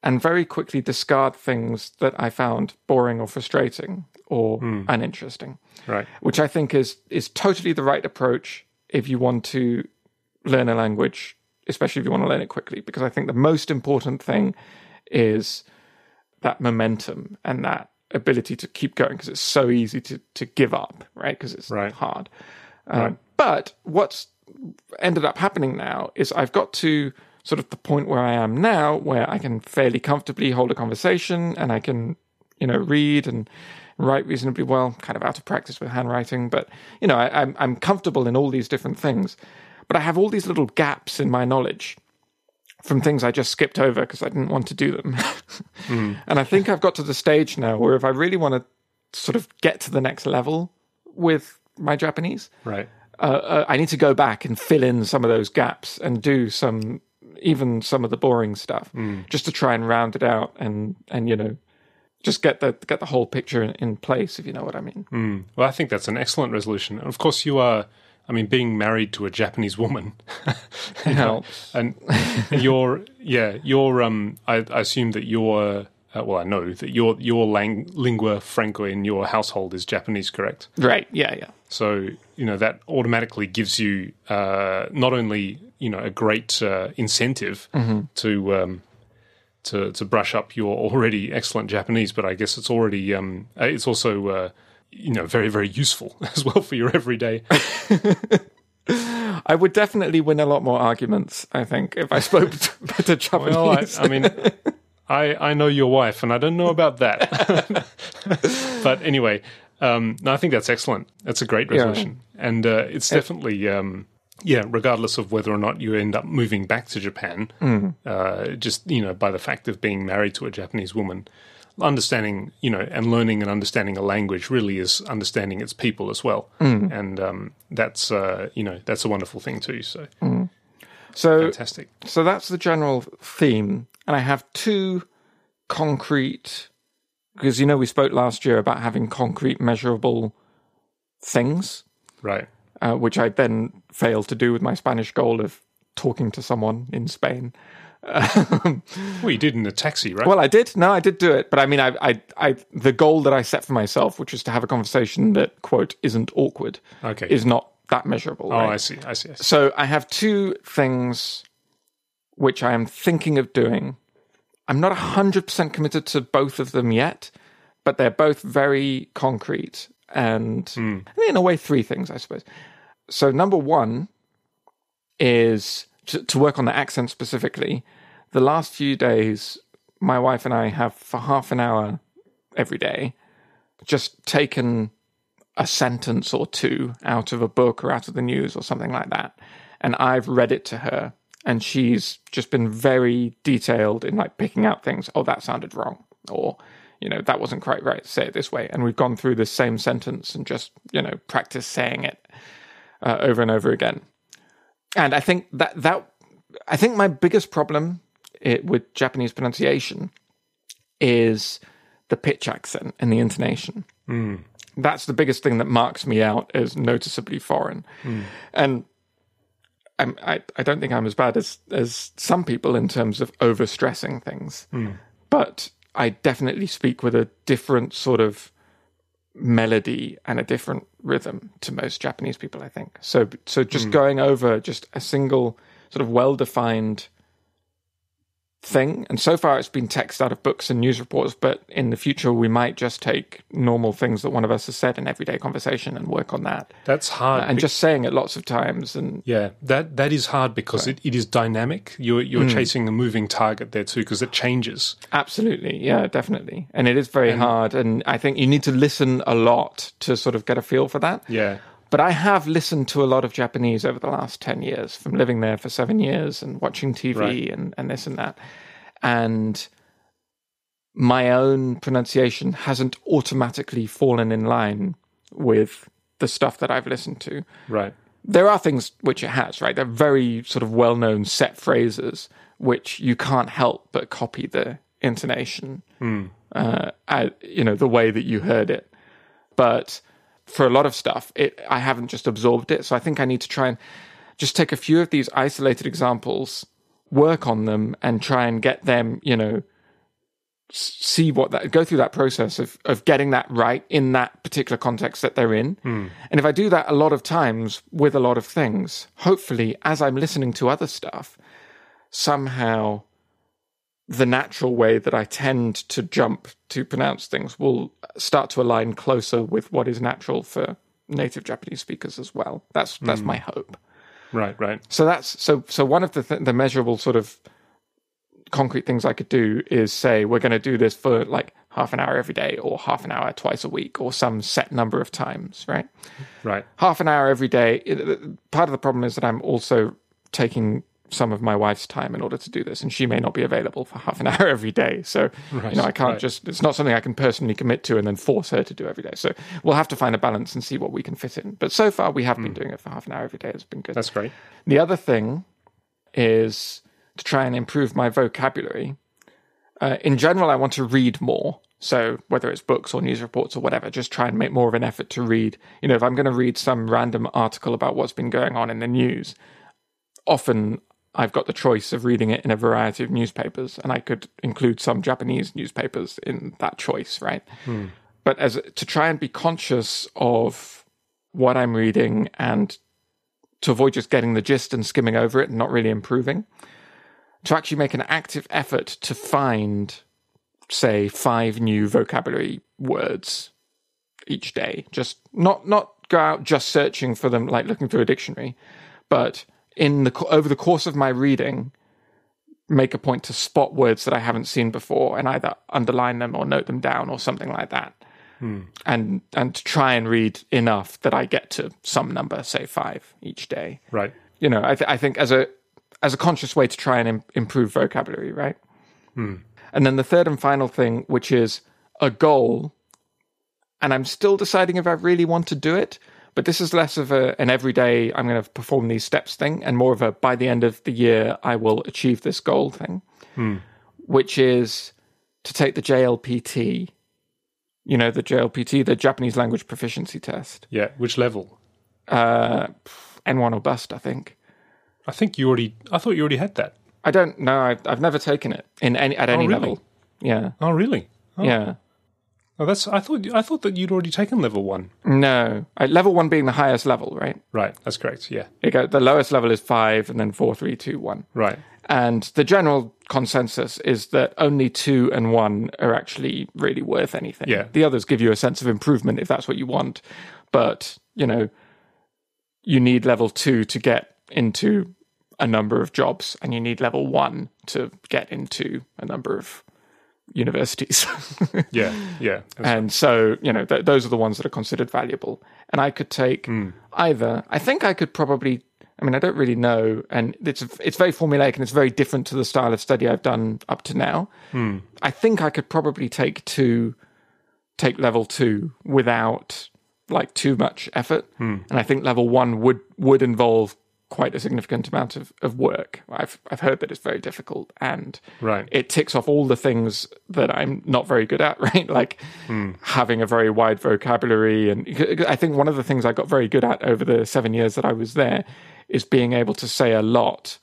and very quickly discard things that I found boring or frustrating or uninteresting Right. which I think is is totally the right approach if you want to learn a language, especially if you want to learn it quickly. Because I think the most important thing is that momentum and that ability to keep going because it's so easy to to give up, right? Because it's Right. hard. Um, But what's ended up happening now is I've got to sort of the point where I am now, where I can fairly comfortably hold a conversation and I can, you know, read and write reasonably well. Kind of out of practice with handwriting, but you know, I, I'm I'm comfortable in all these different things. But I have all these little gaps in my knowledge from things I just skipped over because I didn't want to do them. And I think I've got to the stage now where if I really want to sort of get to the next level with my Japanese, Right. uh, uh, I need to go back and fill in some of those gaps and do some, even some of the boring stuff, just to try and round it out and and you know, just get the get the whole picture in, in place, if you know what I mean. Well, I think that's an excellent resolution. And of course, you are. I mean, being married to a Japanese woman, It helps. and your yeah, your um, I, I assume that your uh, well, I know that your your lang- lingua franca in your household is Japanese, correct? Right? Yeah, yeah. So you know that automatically gives you uh, not only you know a great uh, incentive to um, to to brush up your already excellent Japanese, but I guess it's already um, uh, it's also uh, you know very very useful as well for your everyday. I would definitely win a lot more arguments. I think if I spoke better Japanese. Well, I, I mean, I I know your wife, and I don't know about that. but anyway, um, no, I think that's excellent. That's a great resolution, and uh, it's definitely. Um, yeah, regardless of whether or not you end up moving back to Japan, uh, just you know, by the fact of being married to a Japanese woman, understanding you know, and learning and understanding a language really is understanding its people as well, and um, that's uh, you know that's a wonderful thing too. So so fantastic. so that's the general theme, and I have two concrete because you know we spoke last year about having concrete measurable things, Right. uh, which I then failed to do with my Spanish goal of talking to someone in Spain. Well, you did in a taxi, right? Well, I did. No, I did do it, but I mean, I, I, I, the goal that I set for myself, which was to have a conversation that quote isn't awkward, Okay. is not that measurable. oh, right? I see. I see. I see. So I have two things which I am thinking of doing. I'm not 100% committed to both of them yet, but they're both very concrete and hmm. in a way, three things, I suppose. So, number one is to, to work on the accent specifically. The last few days, my wife and I have for half an hour every day, just taken a sentence or two out of a book or out of the news or something like that, and I've read it to her, and she's just been very detailed in like picking out things. Oh, that sounded wrong, or you know that wasn't quite right. Say it this way, and we've gone through the same sentence and just you know practice saying it uh, over and over again. And I think that that I think my biggest problem it, with Japanese pronunciation is the pitch accent and the intonation. Mm. That's the biggest thing that marks me out as noticeably foreign. Mm. And I'm, I, I don't think I'm as bad as, as some people in terms of overstressing things. Mm. But I definitely speak with a different sort of melody and a different rhythm to most Japanese people, I think. So, so just going over just a single sort of well defined thing. And so far, it's been text out of books and news reports. But in the future, we might just take normal things that one of us has said in everyday conversation and work on that. That's hard. and just saying it lots of times. And yeah, that that is hard because it, it is dynamic. You're you're hmm. chasing a moving target there too because it changes. absolutely, yeah, definitely. And it is very hard. And I think you need to listen a lot to sort of get a feel for that. Yeah. But I have listened to a lot of Japanese over the last 10 years from living there for seven years and watching TV Right. and, and this and that. And my own pronunciation hasn't automatically fallen in line with the stuff that I've listened to. Right. There are things which it has, right? They're very sort of well known set phrases which you can't help but copy the intonation, uh, I, you know, the way that you heard it. But for a lot of stuff, it I haven't just absorbed it. So I think I need to try and just take a few of these isolated examples, work on them, and try and get them, you know, see what that go through that process of of getting that right in that particular context that they're in. Hmm. And if I do that a lot of times with a lot of things, hopefully as I'm listening to other stuff, somehow the natural way that I tend to jump to pronounce things will start to align closer with what is natural for native Japanese speakers as well. That's that's hmm. my hope. Right. Right. So that's so so one of the th- the measurable sort of concrete things I could do is say we're going to do this for like half an hour every day or half an hour twice a week or some set number of times, right? Right. half an hour every day. Part of the problem is that I'm also taking some of my wife's time in order to do this, and she may not be available for half an hour every day. So, Right, you know, I can't right. just, it's not something I can personally commit to and then force her to do every day. So, we'll have to find a balance and see what we can fit in. But so far, we have been doing it for half an hour every day. It's been good. That's great. The other thing is to try and improve my vocabulary. Uh, in general, I want to read more. So whether it's books or news reports or whatever, just try and make more of an effort to read. You know, if I'm going to read some random article about what's been going on in the news, often I've got the choice of reading it in a variety of newspapers, and I could include some Japanese newspapers in that choice, right? Hmm. But as to try and be conscious of what I'm reading and to avoid just getting the gist and skimming over it and not really improving, to actually make an active effort to find, say, five new vocabulary words each day. Just not not go out just searching for them, like looking through a dictionary, but in the over the course of my reading, make a point to spot words that I haven't seen before and either underline them or note them down or something like that. Hmm. And and to try and read enough that I get to some number, say five each day Right. you know, I, th- I think as a as a conscious way to try and Im- improve vocabulary, right? Hmm. And then the third and final thing, which is a goal, and I'm still deciding if I really want to do it. But this is less of a, an everyday I'm going to perform these steps thing, and more of a by the end of the year I will achieve this goal thing, which is to take the JLPT. You know, the JLPT, the Japanese language proficiency test. Yeah. Which level? Uh, N1 or bust, I think. I think you already. I thought you already had that. I don't know. I've, I've never taken it in any at any really? level. Yeah, Oh, really? Oh, yeah. Oh, that's. I thought. I thought that you'd already taken level one. No, I, level one being the highest level, right? Right. That's correct. Yeah. Go, the lowest level is five, and then four, three, two, one. Right. And the general consensus is that only two and one are actually really worth anything. Yeah. The others give you a sense of improvement if that's what you want, but you know, you need level two to get into a number of jobs, and you need level one to get into a number of universities. yeah, yeah. and so, you know, th- those are the ones that are considered valuable. And I could take Mm. either. I think I could probably. I mean, I don't really know, and it's it's very formulaic and it's very different to the style of study I've done up to now. Hmm. I think I could probably take two, take level two without like too much effort, Hmm. and I think level one would would involve quite a significant amount of, of work. I've I've heard that it's very difficult, and Right. it ticks off all the things that I'm not very good at, right? Like having a very wide vocabulary. And I think one of the things I got very good at over the seven years that I was there is being able to say a lot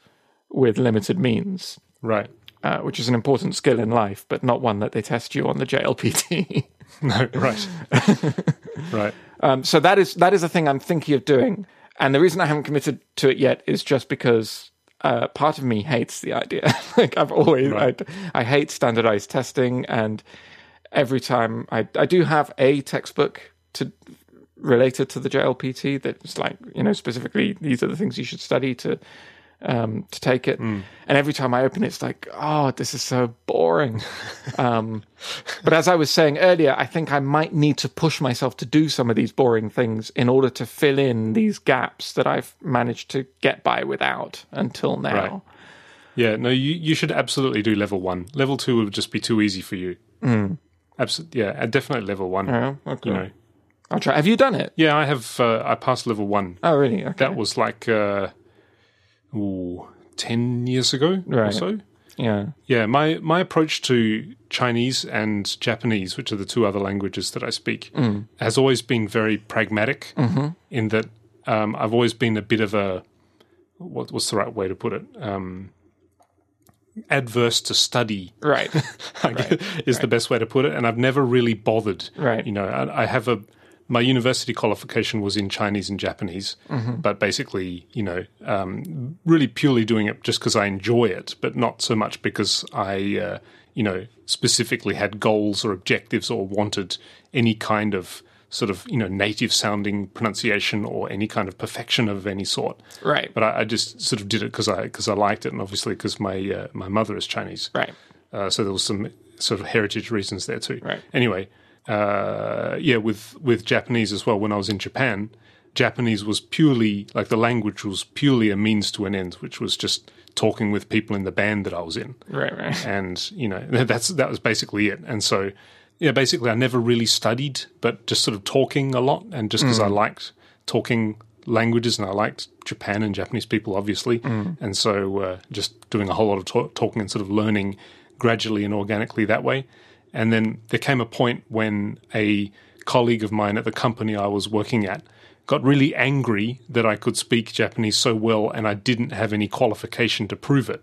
with limited means, Right. uh, which is an important skill in life, but not one that they test you on the JLPT. No, right. right. Um, so that is that is a thing I'm thinking of doing, and the reason I haven't committed to it yet is just because uh, part of me hates the idea. like I've always, Right. I, I hate standardized testing, and every time I I do have a textbook to related to the JLPT that's like you know specifically these are the things you should study to um, to take it. And every time I open it, it's like, oh, this is so boring. um, but as I was saying earlier, I think I might need to push myself to do some of these boring things in order to fill in these gaps that I've managed to get by without until now. Right. Yeah, no, you, you should absolutely do level one. Level two would just be too easy for you. Mm. Absolutely, yeah, uh, definitely level one. Oh, okay. You know, I'll try. Have you done it? yeah, I have. Uh, I passed level one. Oh, really? Okay. That was like, uh, ooh, ten years ago or so. yeah. Yeah, my my approach to Chinese and Japanese, which are the two other languages that I speak, has always been very pragmatic. In that, um, I've always been a bit of a what, what's the right way to put it? Um, adverse to study Right. Guess, is the best way to put it. And I've never really bothered. Right. You know, I, I have a my university qualification was in Chinese and Japanese, but basically, you know, um, really purely doing it just because I enjoy it, but not so much because I, uh, you know, specifically had goals or objectives or wanted any kind of sort of you know native sounding pronunciation or any kind of perfection of any sort. right. But I, I just sort of did it because I because I liked it, and obviously because my uh, my mother is Chinese. Right. Uh, so there was some sort of heritage reasons there too. Right. Anyway, uh, yeah, with with Japanese as well. When I was in Japan, Japanese was purely like the language was purely a means to an end, which was just talking with people in the band that I was in, Right. Right. and you know that's that was basically it. And so, yeah, basically, I never really studied, but just sort of talking a lot, and just because I liked talking languages and I liked Japan and Japanese people, obviously, and so uh, just doing a whole lot of ta- talking and sort of learning gradually and organically that way. And then there came a point when a colleague of mine at the company I was working at got really angry that I could speak Japanese so well and I didn't have any qualification to prove it.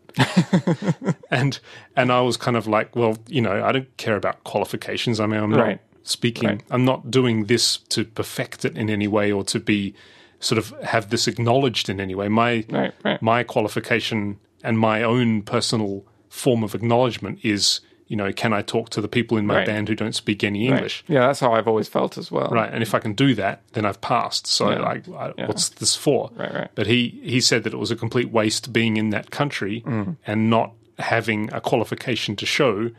and and I was kind of like, well, you know, I don't care about qualifications. I mean, I'm not speaking. Right. I'm not doing this to perfect it in any way or to be sort of have this acknowledged in any way. My Right. Right. my qualification and my own personal form of acknowledgement is, you know, can I talk to the people in my Right. band who don't speak any English? Yeah, that's how I've always felt as well. Right, and if I can do that, then I've passed. So, Yeah. like, I, what's this for? Right, right. But he he said that it was a complete waste being in that country Mm. and not having a qualification to show,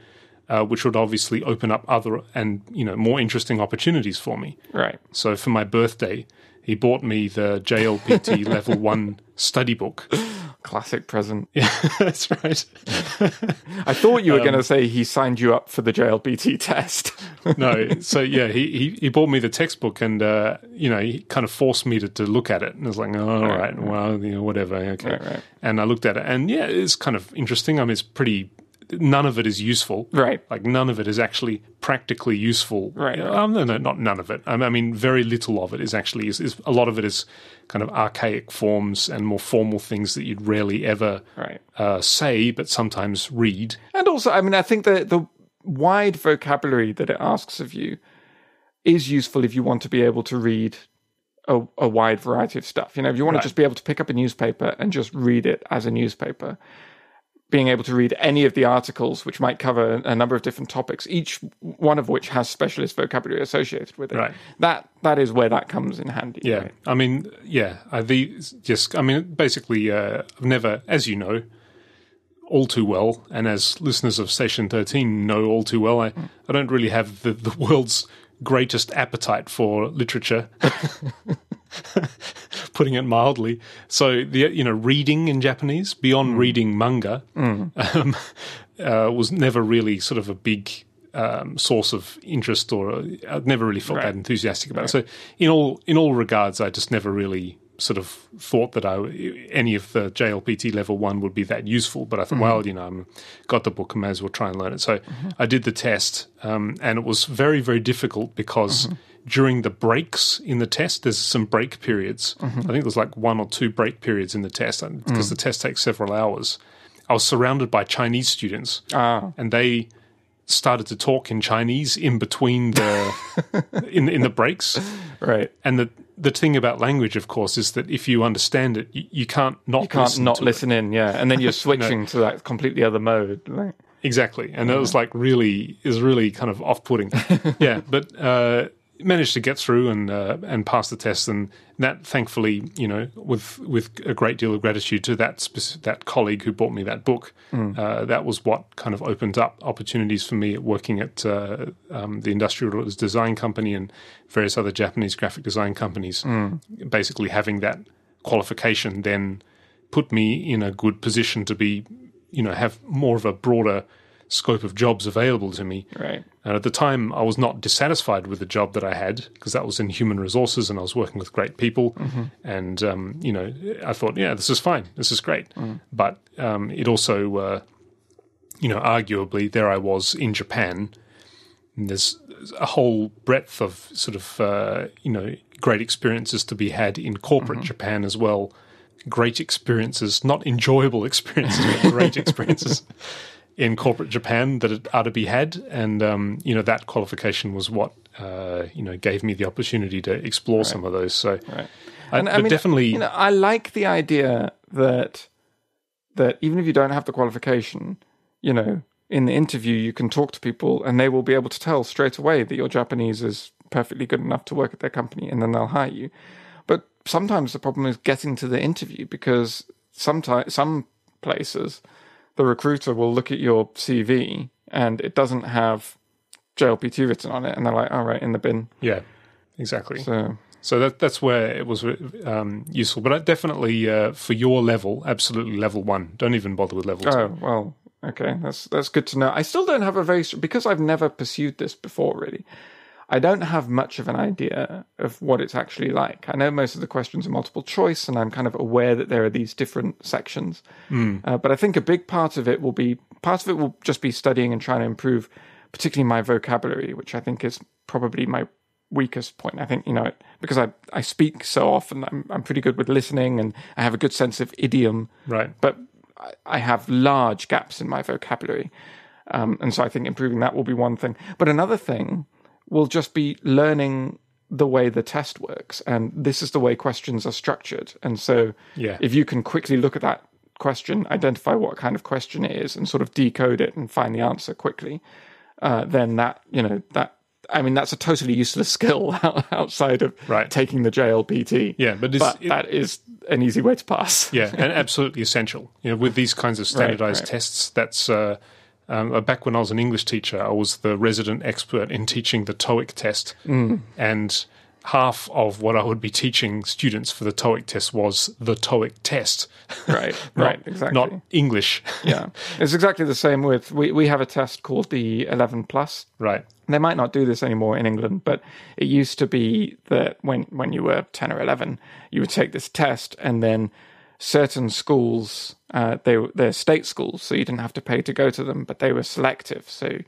uh, which would obviously open up other and you know more interesting opportunities for me. Right. So for my birthday, he bought me the JLPT Level One study book. Classic present. Yeah, that's right. I thought you were Um, going to say he signed you up for the JLPT test. no, so yeah, he, he he bought me the textbook, and uh, you know, he kind of forced me to, to look at it, and I was like, oh, all right, well, you know, whatever, okay. Right, right. And I looked at it, and yeah, it's kind of interesting. I mean, it's pretty. None of it is useful, Right. Like none of it is actually practically useful, Right. Um, no, no, not none of it. I mean, I mean, very little of it is actually is, is. A lot of it is kind of archaic forms and more formal things that you'd rarely ever Right. uh, say, but sometimes read. And also, I mean, I think that the wide vocabulary that it asks of you is useful if you want to be able to read a, a wide variety of stuff. You know, if you want Right. to just be able to pick up a newspaper and just read it as a newspaper, being able to read any of the articles which might cover a number of different topics, each one of which has specialist vocabulary associated with it. Right. That that is where that comes in handy. Yeah, right? I mean, yeah, uh, the just, I mean, basically, uh, I've never, as you know, all too well, and as listeners of Session 13 know all too well, I, I don't really have the, the world's greatest appetite for literature. putting it mildly. So the you know reading in Japanese beyond mm. reading manga mm. um, uh, was never really sort of a big um, source of interest, or uh, I've never really felt right. that enthusiastic about right. it. So in all in all regards, I just never really sort of thought that I any of the JLPT level one would be that useful. But I thought, mm-hmm. well, you know, I'm got the book, I may as well try and learn it. So mm-hmm. I did the test, um, and it was very very difficult because. Mm-hmm. During the breaks in the test, there's some break periods. Mm-hmm. I think there's like one or two break periods in the test because mm. the test takes several hours. I was surrounded by Chinese students, ah. and they started to talk in Chinese in between the in in the breaks. Right. And the the thing about language, of course, is that if you understand it, you, you can't not you can't listen not listen it. in. Yeah, and then you're switching no. to that completely other mode. Like. Exactly, and yeah. it was like really is really kind of off putting. yeah, but. Uh, managed to get through and uh, and pass the test, and that thankfully, you know, with with a great deal of gratitude to that specific, that colleague who bought me that book, mm. uh, that was what kind of opened up opportunities for me working at uh, um, the Industrial Design Company and various other Japanese graphic design companies. Mm. Basically, having that qualification then put me in a good position to be, you know, have more of a broader scope of jobs available to me. Right. And at the time, I was not dissatisfied with the job that I had because that was in human resources and I was working with great people. Mm-hmm. And, um, you know, I thought, yeah, this is fine. This is great. Mm. But um, it also, uh, you know, arguably, there I was in Japan. there's a whole breadth of sort of, uh, you know, great experiences to be had in corporate mm-hmm. Japan as well. Great experiences, not enjoyable experiences, but great experiences in corporate Japan that are to be had, and um, you know that qualification was what uh, you know gave me the opportunity to explore right. some of those. So, right. I, and, I mean, definitely, you know, I like the idea that that even if you don't have the qualification, you know, in the interview you can talk to people and they will be able to tell straight away that your Japanese is perfectly good enough to work at their company, and then they'll hire you. But sometimes the problem is getting to the interview because sometimes some places the recruiter will look at your CV and it doesn't have JLPT written on it, and they're like, "All right, in the bin." Yeah, exactly. So, so that that's where it was um, useful. But definitely uh, for your level, absolutely level one. Don't even bother with level two. Oh well, okay, that's that's good to know. I still don't have a very because I've never pursued this before, really. I don't have much of an idea of what it's actually like. I know most of the questions are multiple choice, and I'm kind of aware that there are these different sections. Mm. Uh, but I think a big part of it will be part of it will just be studying and trying to improve, particularly my vocabulary, which I think is probably my weakest point. I think you know because I I speak so often, I'm I'm pretty good with listening, and I have a good sense of idiom. Right, but I, I have large gaps in my vocabulary. Um, and so I think improving that will be one thing. But another thing will just be learning the way the test works and this is the way questions are structured and so yeah. if you can quickly look at that question identify what kind of question it is and sort of decode it and find the answer quickly uh, then that you know that I mean, that's a totally useless skill outside of right. taking the JLPT. Yeah, but, but it, that is an easy way to pass. yeah, and absolutely essential. You know, with these kinds of standardized right, right. tests, that's uh, um, uh, back when I was an English teacher, I was the resident expert in teaching the TOEIC test. Mm. And half of what I would be teaching students for the TOEIC test was the TOEIC test. Right, not, right, exactly. Not English. yeah. It's exactly the same with, we, we have a test called the 11 plus. Right. They might not do this anymore in England, but it used to be that when, when you were 10 or 11, you would take this test and then certain schools, uh, they they're state schools, so you didn't have to pay to go to them, but they were selective. So,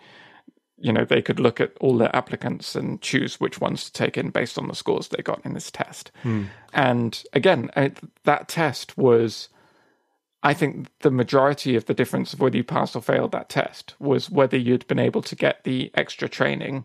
you know, they could look at all the applicants and choose which ones to take in based on the scores they got in this test. Hmm. And again, that test was, I think, the majority of the difference of whether you passed or failed that test was whether you'd been able to get the extra training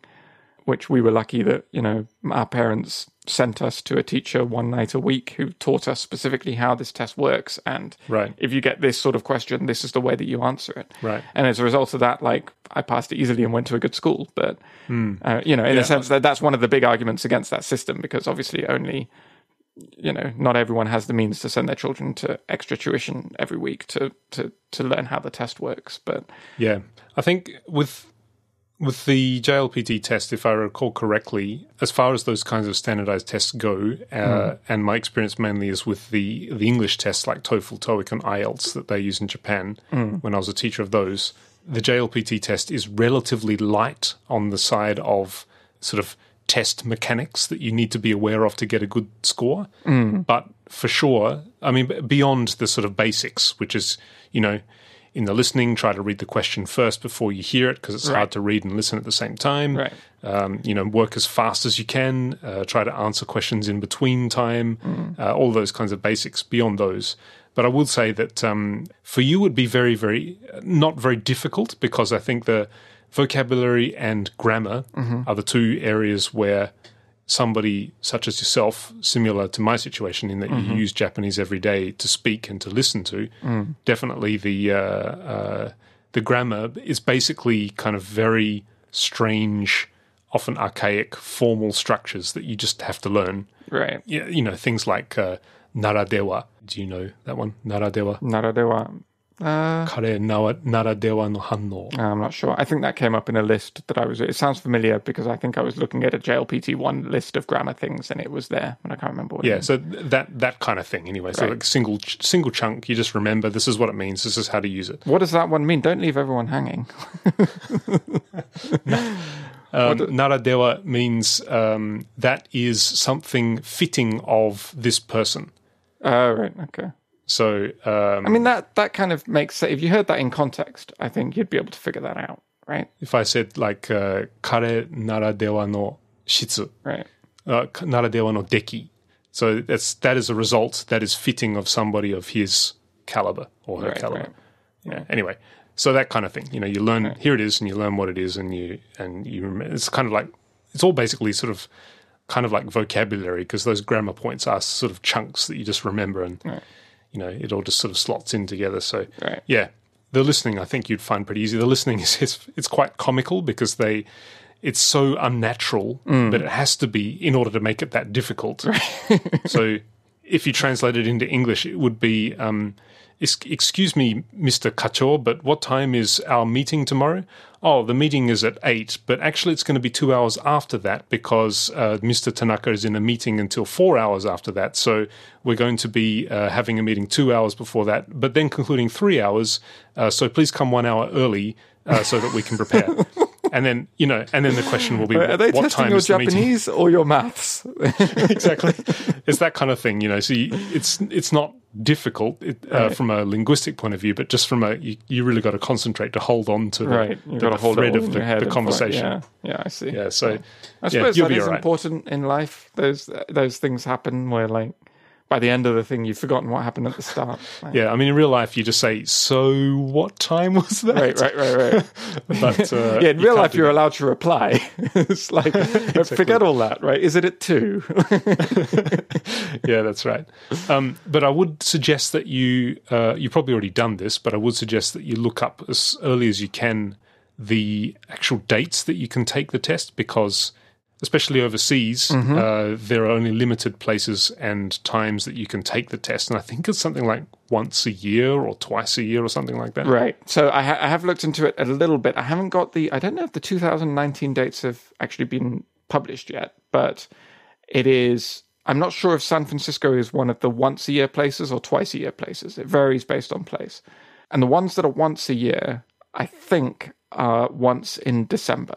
which we were lucky that you know our parents sent us to a teacher one night a week who taught us specifically how this test works and right. if you get this sort of question this is the way that you answer it right and as a result of that like i passed it easily and went to a good school but mm. uh, you know in yeah. a sense that that's one of the big arguments against that system because obviously only you know, not everyone has the means to send their children to extra tuition every week to to to learn how the test works. But yeah, I think with with the JLPT test, if I recall correctly, as far as those kinds of standardized tests go, uh, mm. and my experience mainly is with the the English tests like TOEFL, TOEIC, and IELTS that they use in Japan. Mm. When I was a teacher of those, the JLPT test is relatively light on the side of sort of test mechanics that you need to be aware of to get a good score. Mm. But for sure, I mean, beyond the sort of basics, which is, you know, in the listening, try to read the question first before you hear it because it's right. hard to read and listen at the same time. Right. Um, you know, work as fast as you can. Uh, try to answer questions in between time. Mm. Uh, all those kinds of basics. Beyond those, but I would say that um, for you would be very, very not very difficult because I think the vocabulary and grammar mm-hmm. are the two areas where somebody such as yourself, similar to my situation in that mm-hmm. you use Japanese every day to speak and to listen to, mm. definitely the uh, uh, the grammar is basically kind of very strange, often archaic, formal structures that you just have to learn. Right. Yeah, you know things like uh, naradewa. Do you know that one? Naradewa. Naradewa. Uh, I'm not sure. I think that came up in a list that I was. It sounds familiar because I think I was looking at a JLPT one list of grammar things and it was there, and I can't remember what. Yeah, so that that kind of thing. Anyway, so like single single chunk. You just remember this is what it means. This is how to use it. What does that one mean? Don't leave everyone hanging. Um, naradewa means um, that is something fitting of this person. Oh, right. Okay. So um, I mean that that kind of makes if you heard that in context, I think you'd be able to figure that out, right? If I said like uh, kare naradewa no shitsu, right? Uh, naradewa no deki. So that's that is a result that is fitting of somebody of his caliber or her right, caliber. Right. Yeah. Anyway, so that kind of thing. You know, you learn right. here it is, and you learn what it is, and you and you. Remember, it's kind of like it's all basically sort of kind of like vocabulary because those grammar points are sort of chunks that you just remember and. Right you know, it all just sort of slots in together. So, right. yeah, the listening I think you'd find pretty easy. The listening is it's, it's quite comical because they it's so unnatural mm. that it has to be in order to make it that difficult. Right. so, if you translate it into English, it would be. Um, excuse me, Mr. Kacho, but what time is our meeting tomorrow? oh, the meeting is at eight, but actually it's going to be two hours after that because uh, Mr. Tanaka is in a meeting until four hours after that. So we're going to be uh, having a meeting two hours before that, but then concluding three hours. Uh, so please come one hour early uh, so that we can prepare. and then you know, and then the question will be: Are they what testing time your Japanese or your maths? exactly, it's that kind of thing. You know, so you, it's it's not difficult it, uh, right. from a linguistic point of view, but just from a you, you really got to concentrate to hold on to the, right. the, the thread of the, the conversation. Yeah. yeah, I see. Yeah, so I suppose yeah, that is right. important in life. Those those things happen where like by the end of the thing, you've forgotten what happened at the start. Like, yeah, I mean, in real life, you just say, "So, what time was that?" Right, right, right, right. but uh, yeah, in real life, you're allowed to reply. it's like exactly. forget all that, right? Is it at two? yeah, that's right. Um, but I would suggest that you uh, you've probably already done this, but I would suggest that you look up as early as you can the actual dates that you can take the test because especially overseas, mm-hmm. uh, there are only limited places and times that you can take the test. And I think it's something like once a year or twice a year or something like that. Right. So I, ha- I have looked into it a little bit. I haven't got the, I don't know if the 2019 dates have actually been published yet, but it is. I'm not sure if San Francisco is one of the once a year places or twice a year places. It varies based on place. And the ones that are once a year, I think, are once in December.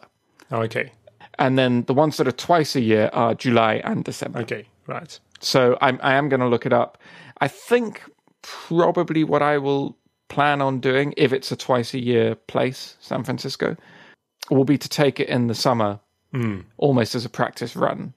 Oh, okay. And then the ones that are twice a year are July and December. Okay, right. So I'm, I am going to look it up. I think probably what I will plan on doing, if it's a twice a year place, San Francisco, will be to take it in the summer mm. almost as a practice run.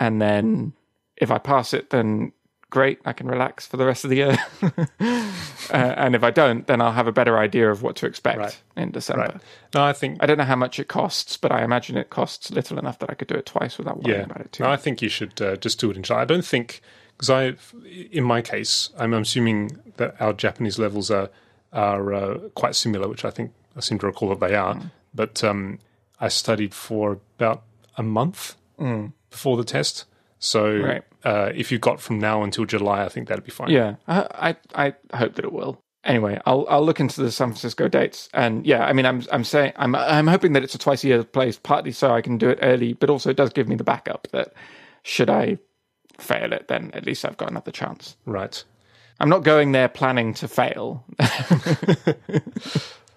And then if I pass it, then great, I can relax for the rest of the year. uh, and if I don't, then I'll have a better idea of what to expect right. in December. Right. No, I think I don't know how much it costs, but I imagine it costs little enough that I could do it twice without worrying yeah. about it too. No, I think you should uh, just do it in July. I don't think because I, in my case, I'm assuming that our Japanese levels are are uh, quite similar, which I think I seem to recall that they are. Mm. But um, I studied for about a month mm. before the test So Right. uh, if you've got from now until July, I think that'd be fine. Yeah, I, I I hope that it will. Anyway, I'll I'll look into the San Francisco dates, and yeah, I mean, I'm I'm saying I'm I'm hoping that it's a twice a year place, partly so I can do it early, but also it does give me the backup that should I fail it, then at least I've got another chance. Right. I'm not going there planning to fail.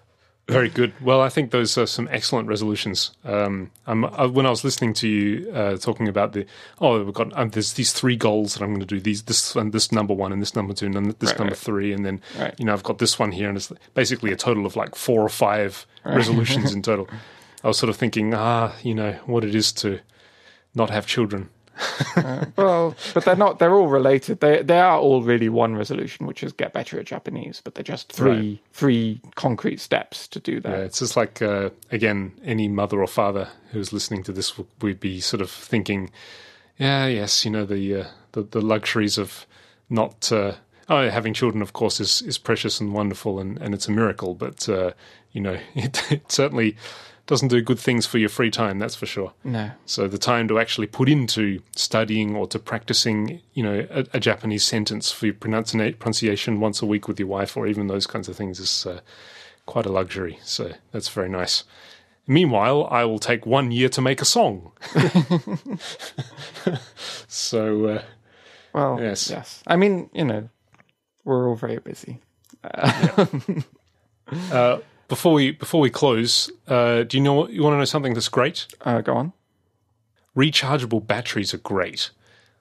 Very good. Well, I think those are some excellent resolutions. Um, I'm, I, when I was listening to you uh, talking about the oh, we've got um, there's these three goals that I'm going to do these this and this number one and this number two and this Right, number right. three and then Right. you know I've got this one here and it's basically a total of like four or five resolutions in total. I was sort of thinking, ah, you know what it is to not have children. well, but they're not. They're all related. They they are all really one resolution, which is get better at Japanese. But they're just three Right. three concrete steps to do that. Yeah, it's just like uh, again, any mother or father who's listening to this would be sort of thinking, yeah, yes, you know the uh, the, the luxuries of not uh, oh having children, of course, is is precious and wonderful, and, and it's a miracle, but uh, you know it, it certainly doesn't do good things for your free time. That's for sure. No. So the time to actually put into studying or to practicing, you know, a, a Japanese sentence for your pronuncia- pronunciation once a week with your wife, or even those kinds of things, is uh, quite a luxury. So that's very nice. Meanwhile, I will take one year to make a song. so uh, Well, Yes. yes. I mean, you know, we're all very busy. uh, before we before we close, uh, do you know you want to know something that's great? Uh, go on. Rechargeable batteries are great.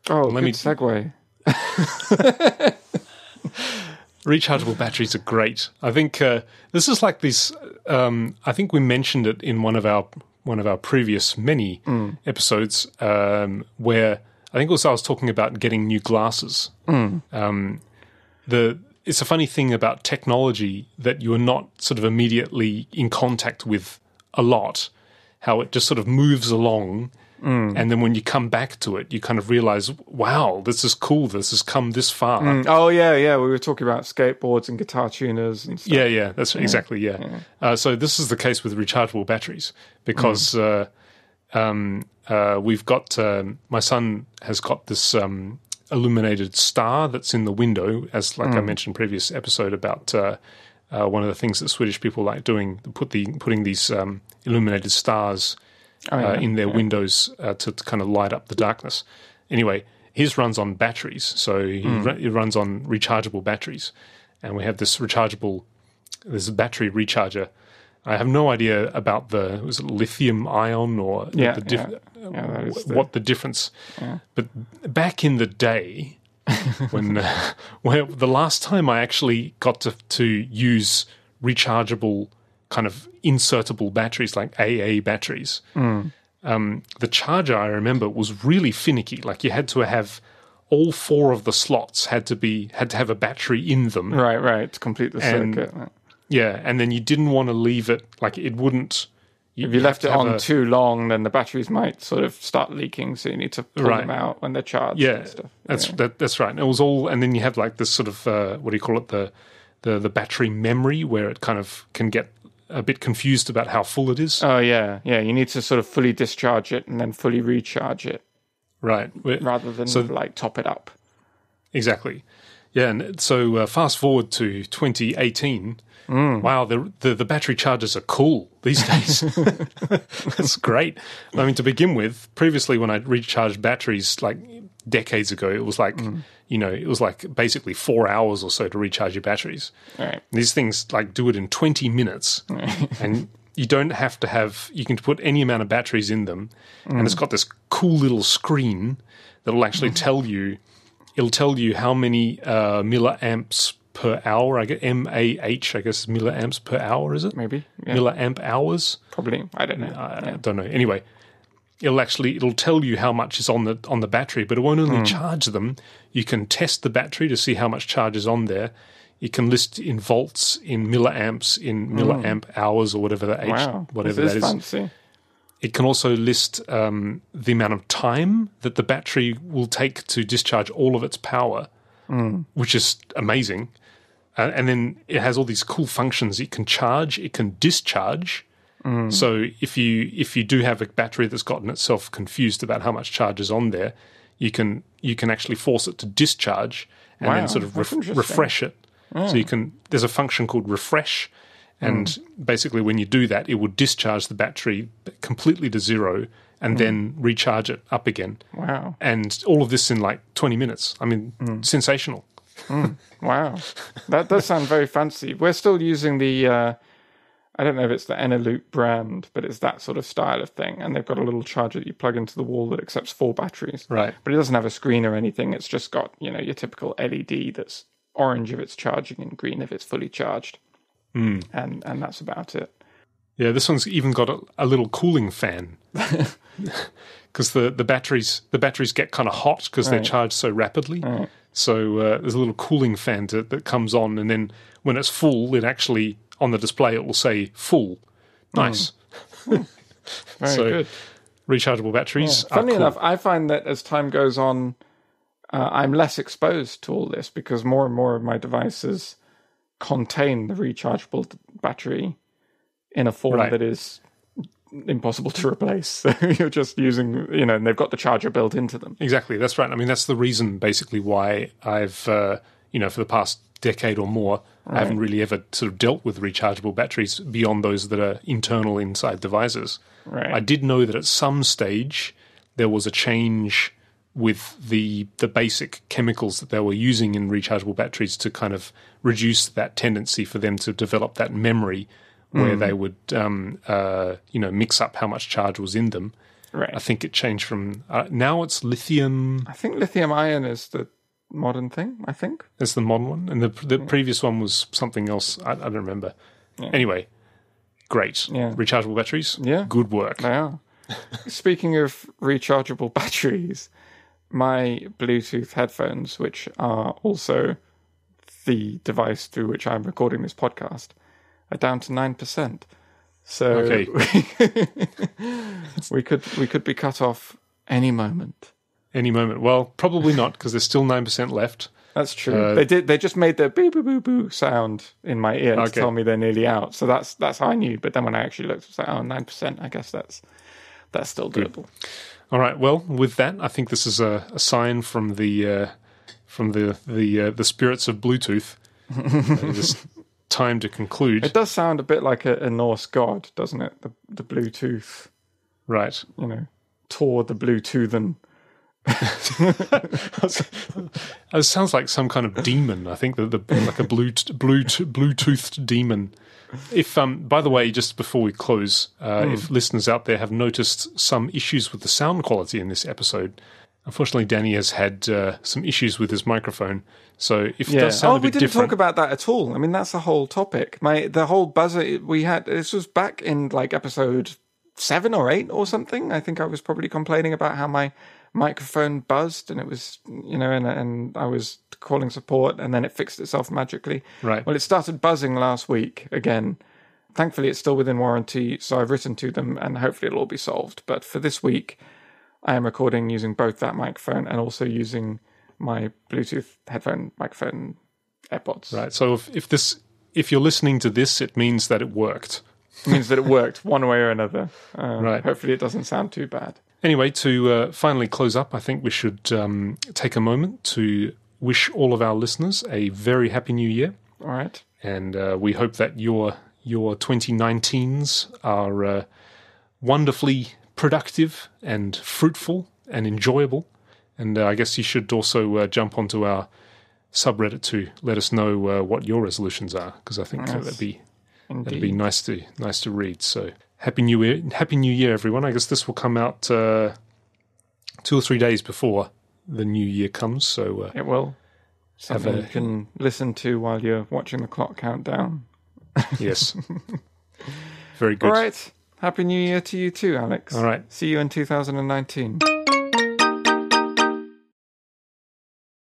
Oh, Let good me- segue. rechargeable batteries are great. I think uh, this is like this. Um, I think we mentioned it in one of our one of our previous many episodes um, where I think also I was talking about getting new glasses. Um, the it's a funny thing about technology that you are not sort of immediately in contact with a lot. How it just sort of moves along, and then when you come back to it, you kind of realize, wow, this is cool. This has come this far. Mm, Oh yeah, yeah. We were talking about skateboards and guitar tuners and stuff. Yeah, yeah, that's exactly yeah. Uh, so this is the case with rechargeable batteries because uh, um, uh, we've got um, my son has got this um, illuminated star that's in the window, as like I mentioned previous episode about. Uh, uh, one of the things that Swedish people like doing, put the putting these um, illuminated stars Oh, yeah. uh, in their windows uh, to, to kind of light up the darkness. Anyway, his runs on batteries, so he, Hmm. ru- it runs on rechargeable batteries, and we have this rechargeable, this battery recharger. I have no idea about the was it lithium ion or Yeah, the yeah. Yeah, that is wh- the- what the difference. But back in the day, when uh, well, the last time I actually got to to use rechargeable kind of insertable batteries like AA batteries, um, the charger I remember was really finicky. Like you had to have all four of the slots had to be had to have a battery in them. Right, right. To complete the And- circuit. Yeah, and then you didn't want to leave it like it wouldn't. If you left it on a- too long, then the batteries might sort of start leaking. So you need to pull Right. them out when they're charged. Yeah, and stuff. that's Yeah. that, that's right. And it was all, and then you have like this sort of uh, what do you call it the the the battery memory where it kind of can get a bit confused about how full it is. Oh yeah, yeah. You need to sort of fully discharge it and then fully recharge it right. Rather than So- like top it up. Exactly. Yeah, and so uh, fast forward to 2018. Mm. Wow, the, the the battery chargers are cool these days. That's great. I mean, to begin with, previously when I recharged batteries like decades ago, it was like Mm. you know it was like basically four hours or so to recharge your batteries. Right. These things like do it in 20 minutes, and you don't have to have. You can put any amount of batteries in them, and it's got this cool little screen that will actually tell you. It'll tell you how many uh, milliamps per hour. I get M A H. I guess is milliamps per hour. Is it Maybe. Yeah. milliamp hours? Probably. I don't know. I don't know. Anyway, it'll actually it'll tell you how much is on the on the battery, but it won't only charge them. You can test the battery to see how much charge is on there. You can list in volts, in milliamps, in milliamp hours, or whatever that H, wow. whatever this that is is. fancy. It can also list um, the amount of time that the battery will take to discharge all of its power, which is amazing. Uh, and then it has all these cool functions. It can charge, it can discharge. So if you if you do have a battery that's gotten itself confused about how much charge is on there, you can you can actually force it to discharge and Wow, then sort of ref- refresh it. So you can there's a function called refresh, and Hmm. basically when you do that, it will discharge the battery completely to zero and Hmm. then recharge it up again. Wow. And all of this in like 20 minutes. I mean, Hmm. sensational. Wow. That does sound very fancy. We're still using the, uh, I don't know if it's the Eneloop brand, but it's that sort of style of thing. And they've got a little charger that you plug into the wall that accepts four batteries. Right. But it doesn't have a screen or anything. It's just got, you know, your typical LED that's orange if it's charging and green if it's fully charged. Hmm. And, and that's about it. Yeah, this one's even got a, a little cooling fan because the, the batteries the batteries get kind of hot because they're charged so rapidly. So uh, there's a little cooling fan to, that comes on, and then when it's full, it actually on the display it will say full. Nice, Very So, good. rechargeable batteries. are Funny cool. enough, I find that as time goes on, uh, I'm less exposed to all this because more and more of my devices contain the rechargeable battery in a form Right. that is impossible to replace. You're just using, you know, and they've got the charger built into them. Exactly, that's right. I mean, that's the reason basically why I've, uh, you know, for the past decade or more, I haven't really ever sort of dealt with rechargeable batteries beyond those that are internal inside devices. Right. I did know that at some stage there was a change with the the basic chemicals that they were using in rechargeable batteries to kind of reduce that tendency for them to develop that memory where they would um, uh, you know mix up how much charge was in them. right. I think it changed from uh, now it's lithium I think lithium ion is the modern thing, I think. it's the modern one, and the the previous one was something else. I, I don't remember. Anyway, great. Yeah. Rechargeable batteries. Yeah. good work. They are. Speaking of rechargeable batteries, my Bluetooth headphones, which are also the device through which I'm recording this podcast, are down to nine percent. So Okay. we could we could be cut off any moment. Any moment. Well, probably not because there's still nine percent left. That's true. they did. They just made the boo boo boo boo sound in my ear to tell me they're nearly out. So that's that's how I knew. But then when I actually looked, it was like, oh, 9 percent. I guess that's that's still doable. All right. Well, with that, I think this is a, a sign from the uh, from the the uh, the spirits of Bluetooth. Uh, it is time to conclude. It does sound a bit like a, a Norse god, doesn't it? The the Bluetooth, right. you know, Tor the Bluetoothen. It sounds like some kind of demon. I think that the like a blue blue Bluetoothed demon. If um, by the way, just before we close, uh, if listeners out there have noticed some issues with the sound quality in this episode, unfortunately, Danny has had uh, some issues with his microphone. So if it does sound Oh, a we didn't different, talk about that at all. I mean, that's the whole topic. My the whole buzzer we had. This was back in like episode seven or eight or something. I think I was probably complaining about how my microphone buzzed, and it was you know, and and I was calling support, and then it fixed itself magically. Right. Well, it started buzzing last week again. Thankfully, it's still within warranty, so I've written to them, and hopefully, it'll all be solved. But for this week, I am recording using both that microphone and also using my Bluetooth headphone microphone AirPods. right? So if, if this if you're listening to this, it means that it worked. It means that it worked one way or another. Um, Right. Hopefully, it doesn't sound too bad. Anyway, to uh, finally close up, I think we should um, take a moment to wish all of our listeners a very happy new year. All right. and uh, we hope that your your 2019s are uh, wonderfully productive and fruitful and enjoyable. And uh, I guess you should also uh, jump onto our subreddit to let us know uh, what your resolutions are, because I think uh, Yes. that'd be Indeed. that'd be nice to nice to read. So happy new year, happy new year, everyone! I guess this will come out uh, two or three days before the new year comes. So uh, It will. Something a- you can listen to while you're watching the clock count down. yes, very good. All right. Happy New Year to you too, Alex. All right. See you in 2019.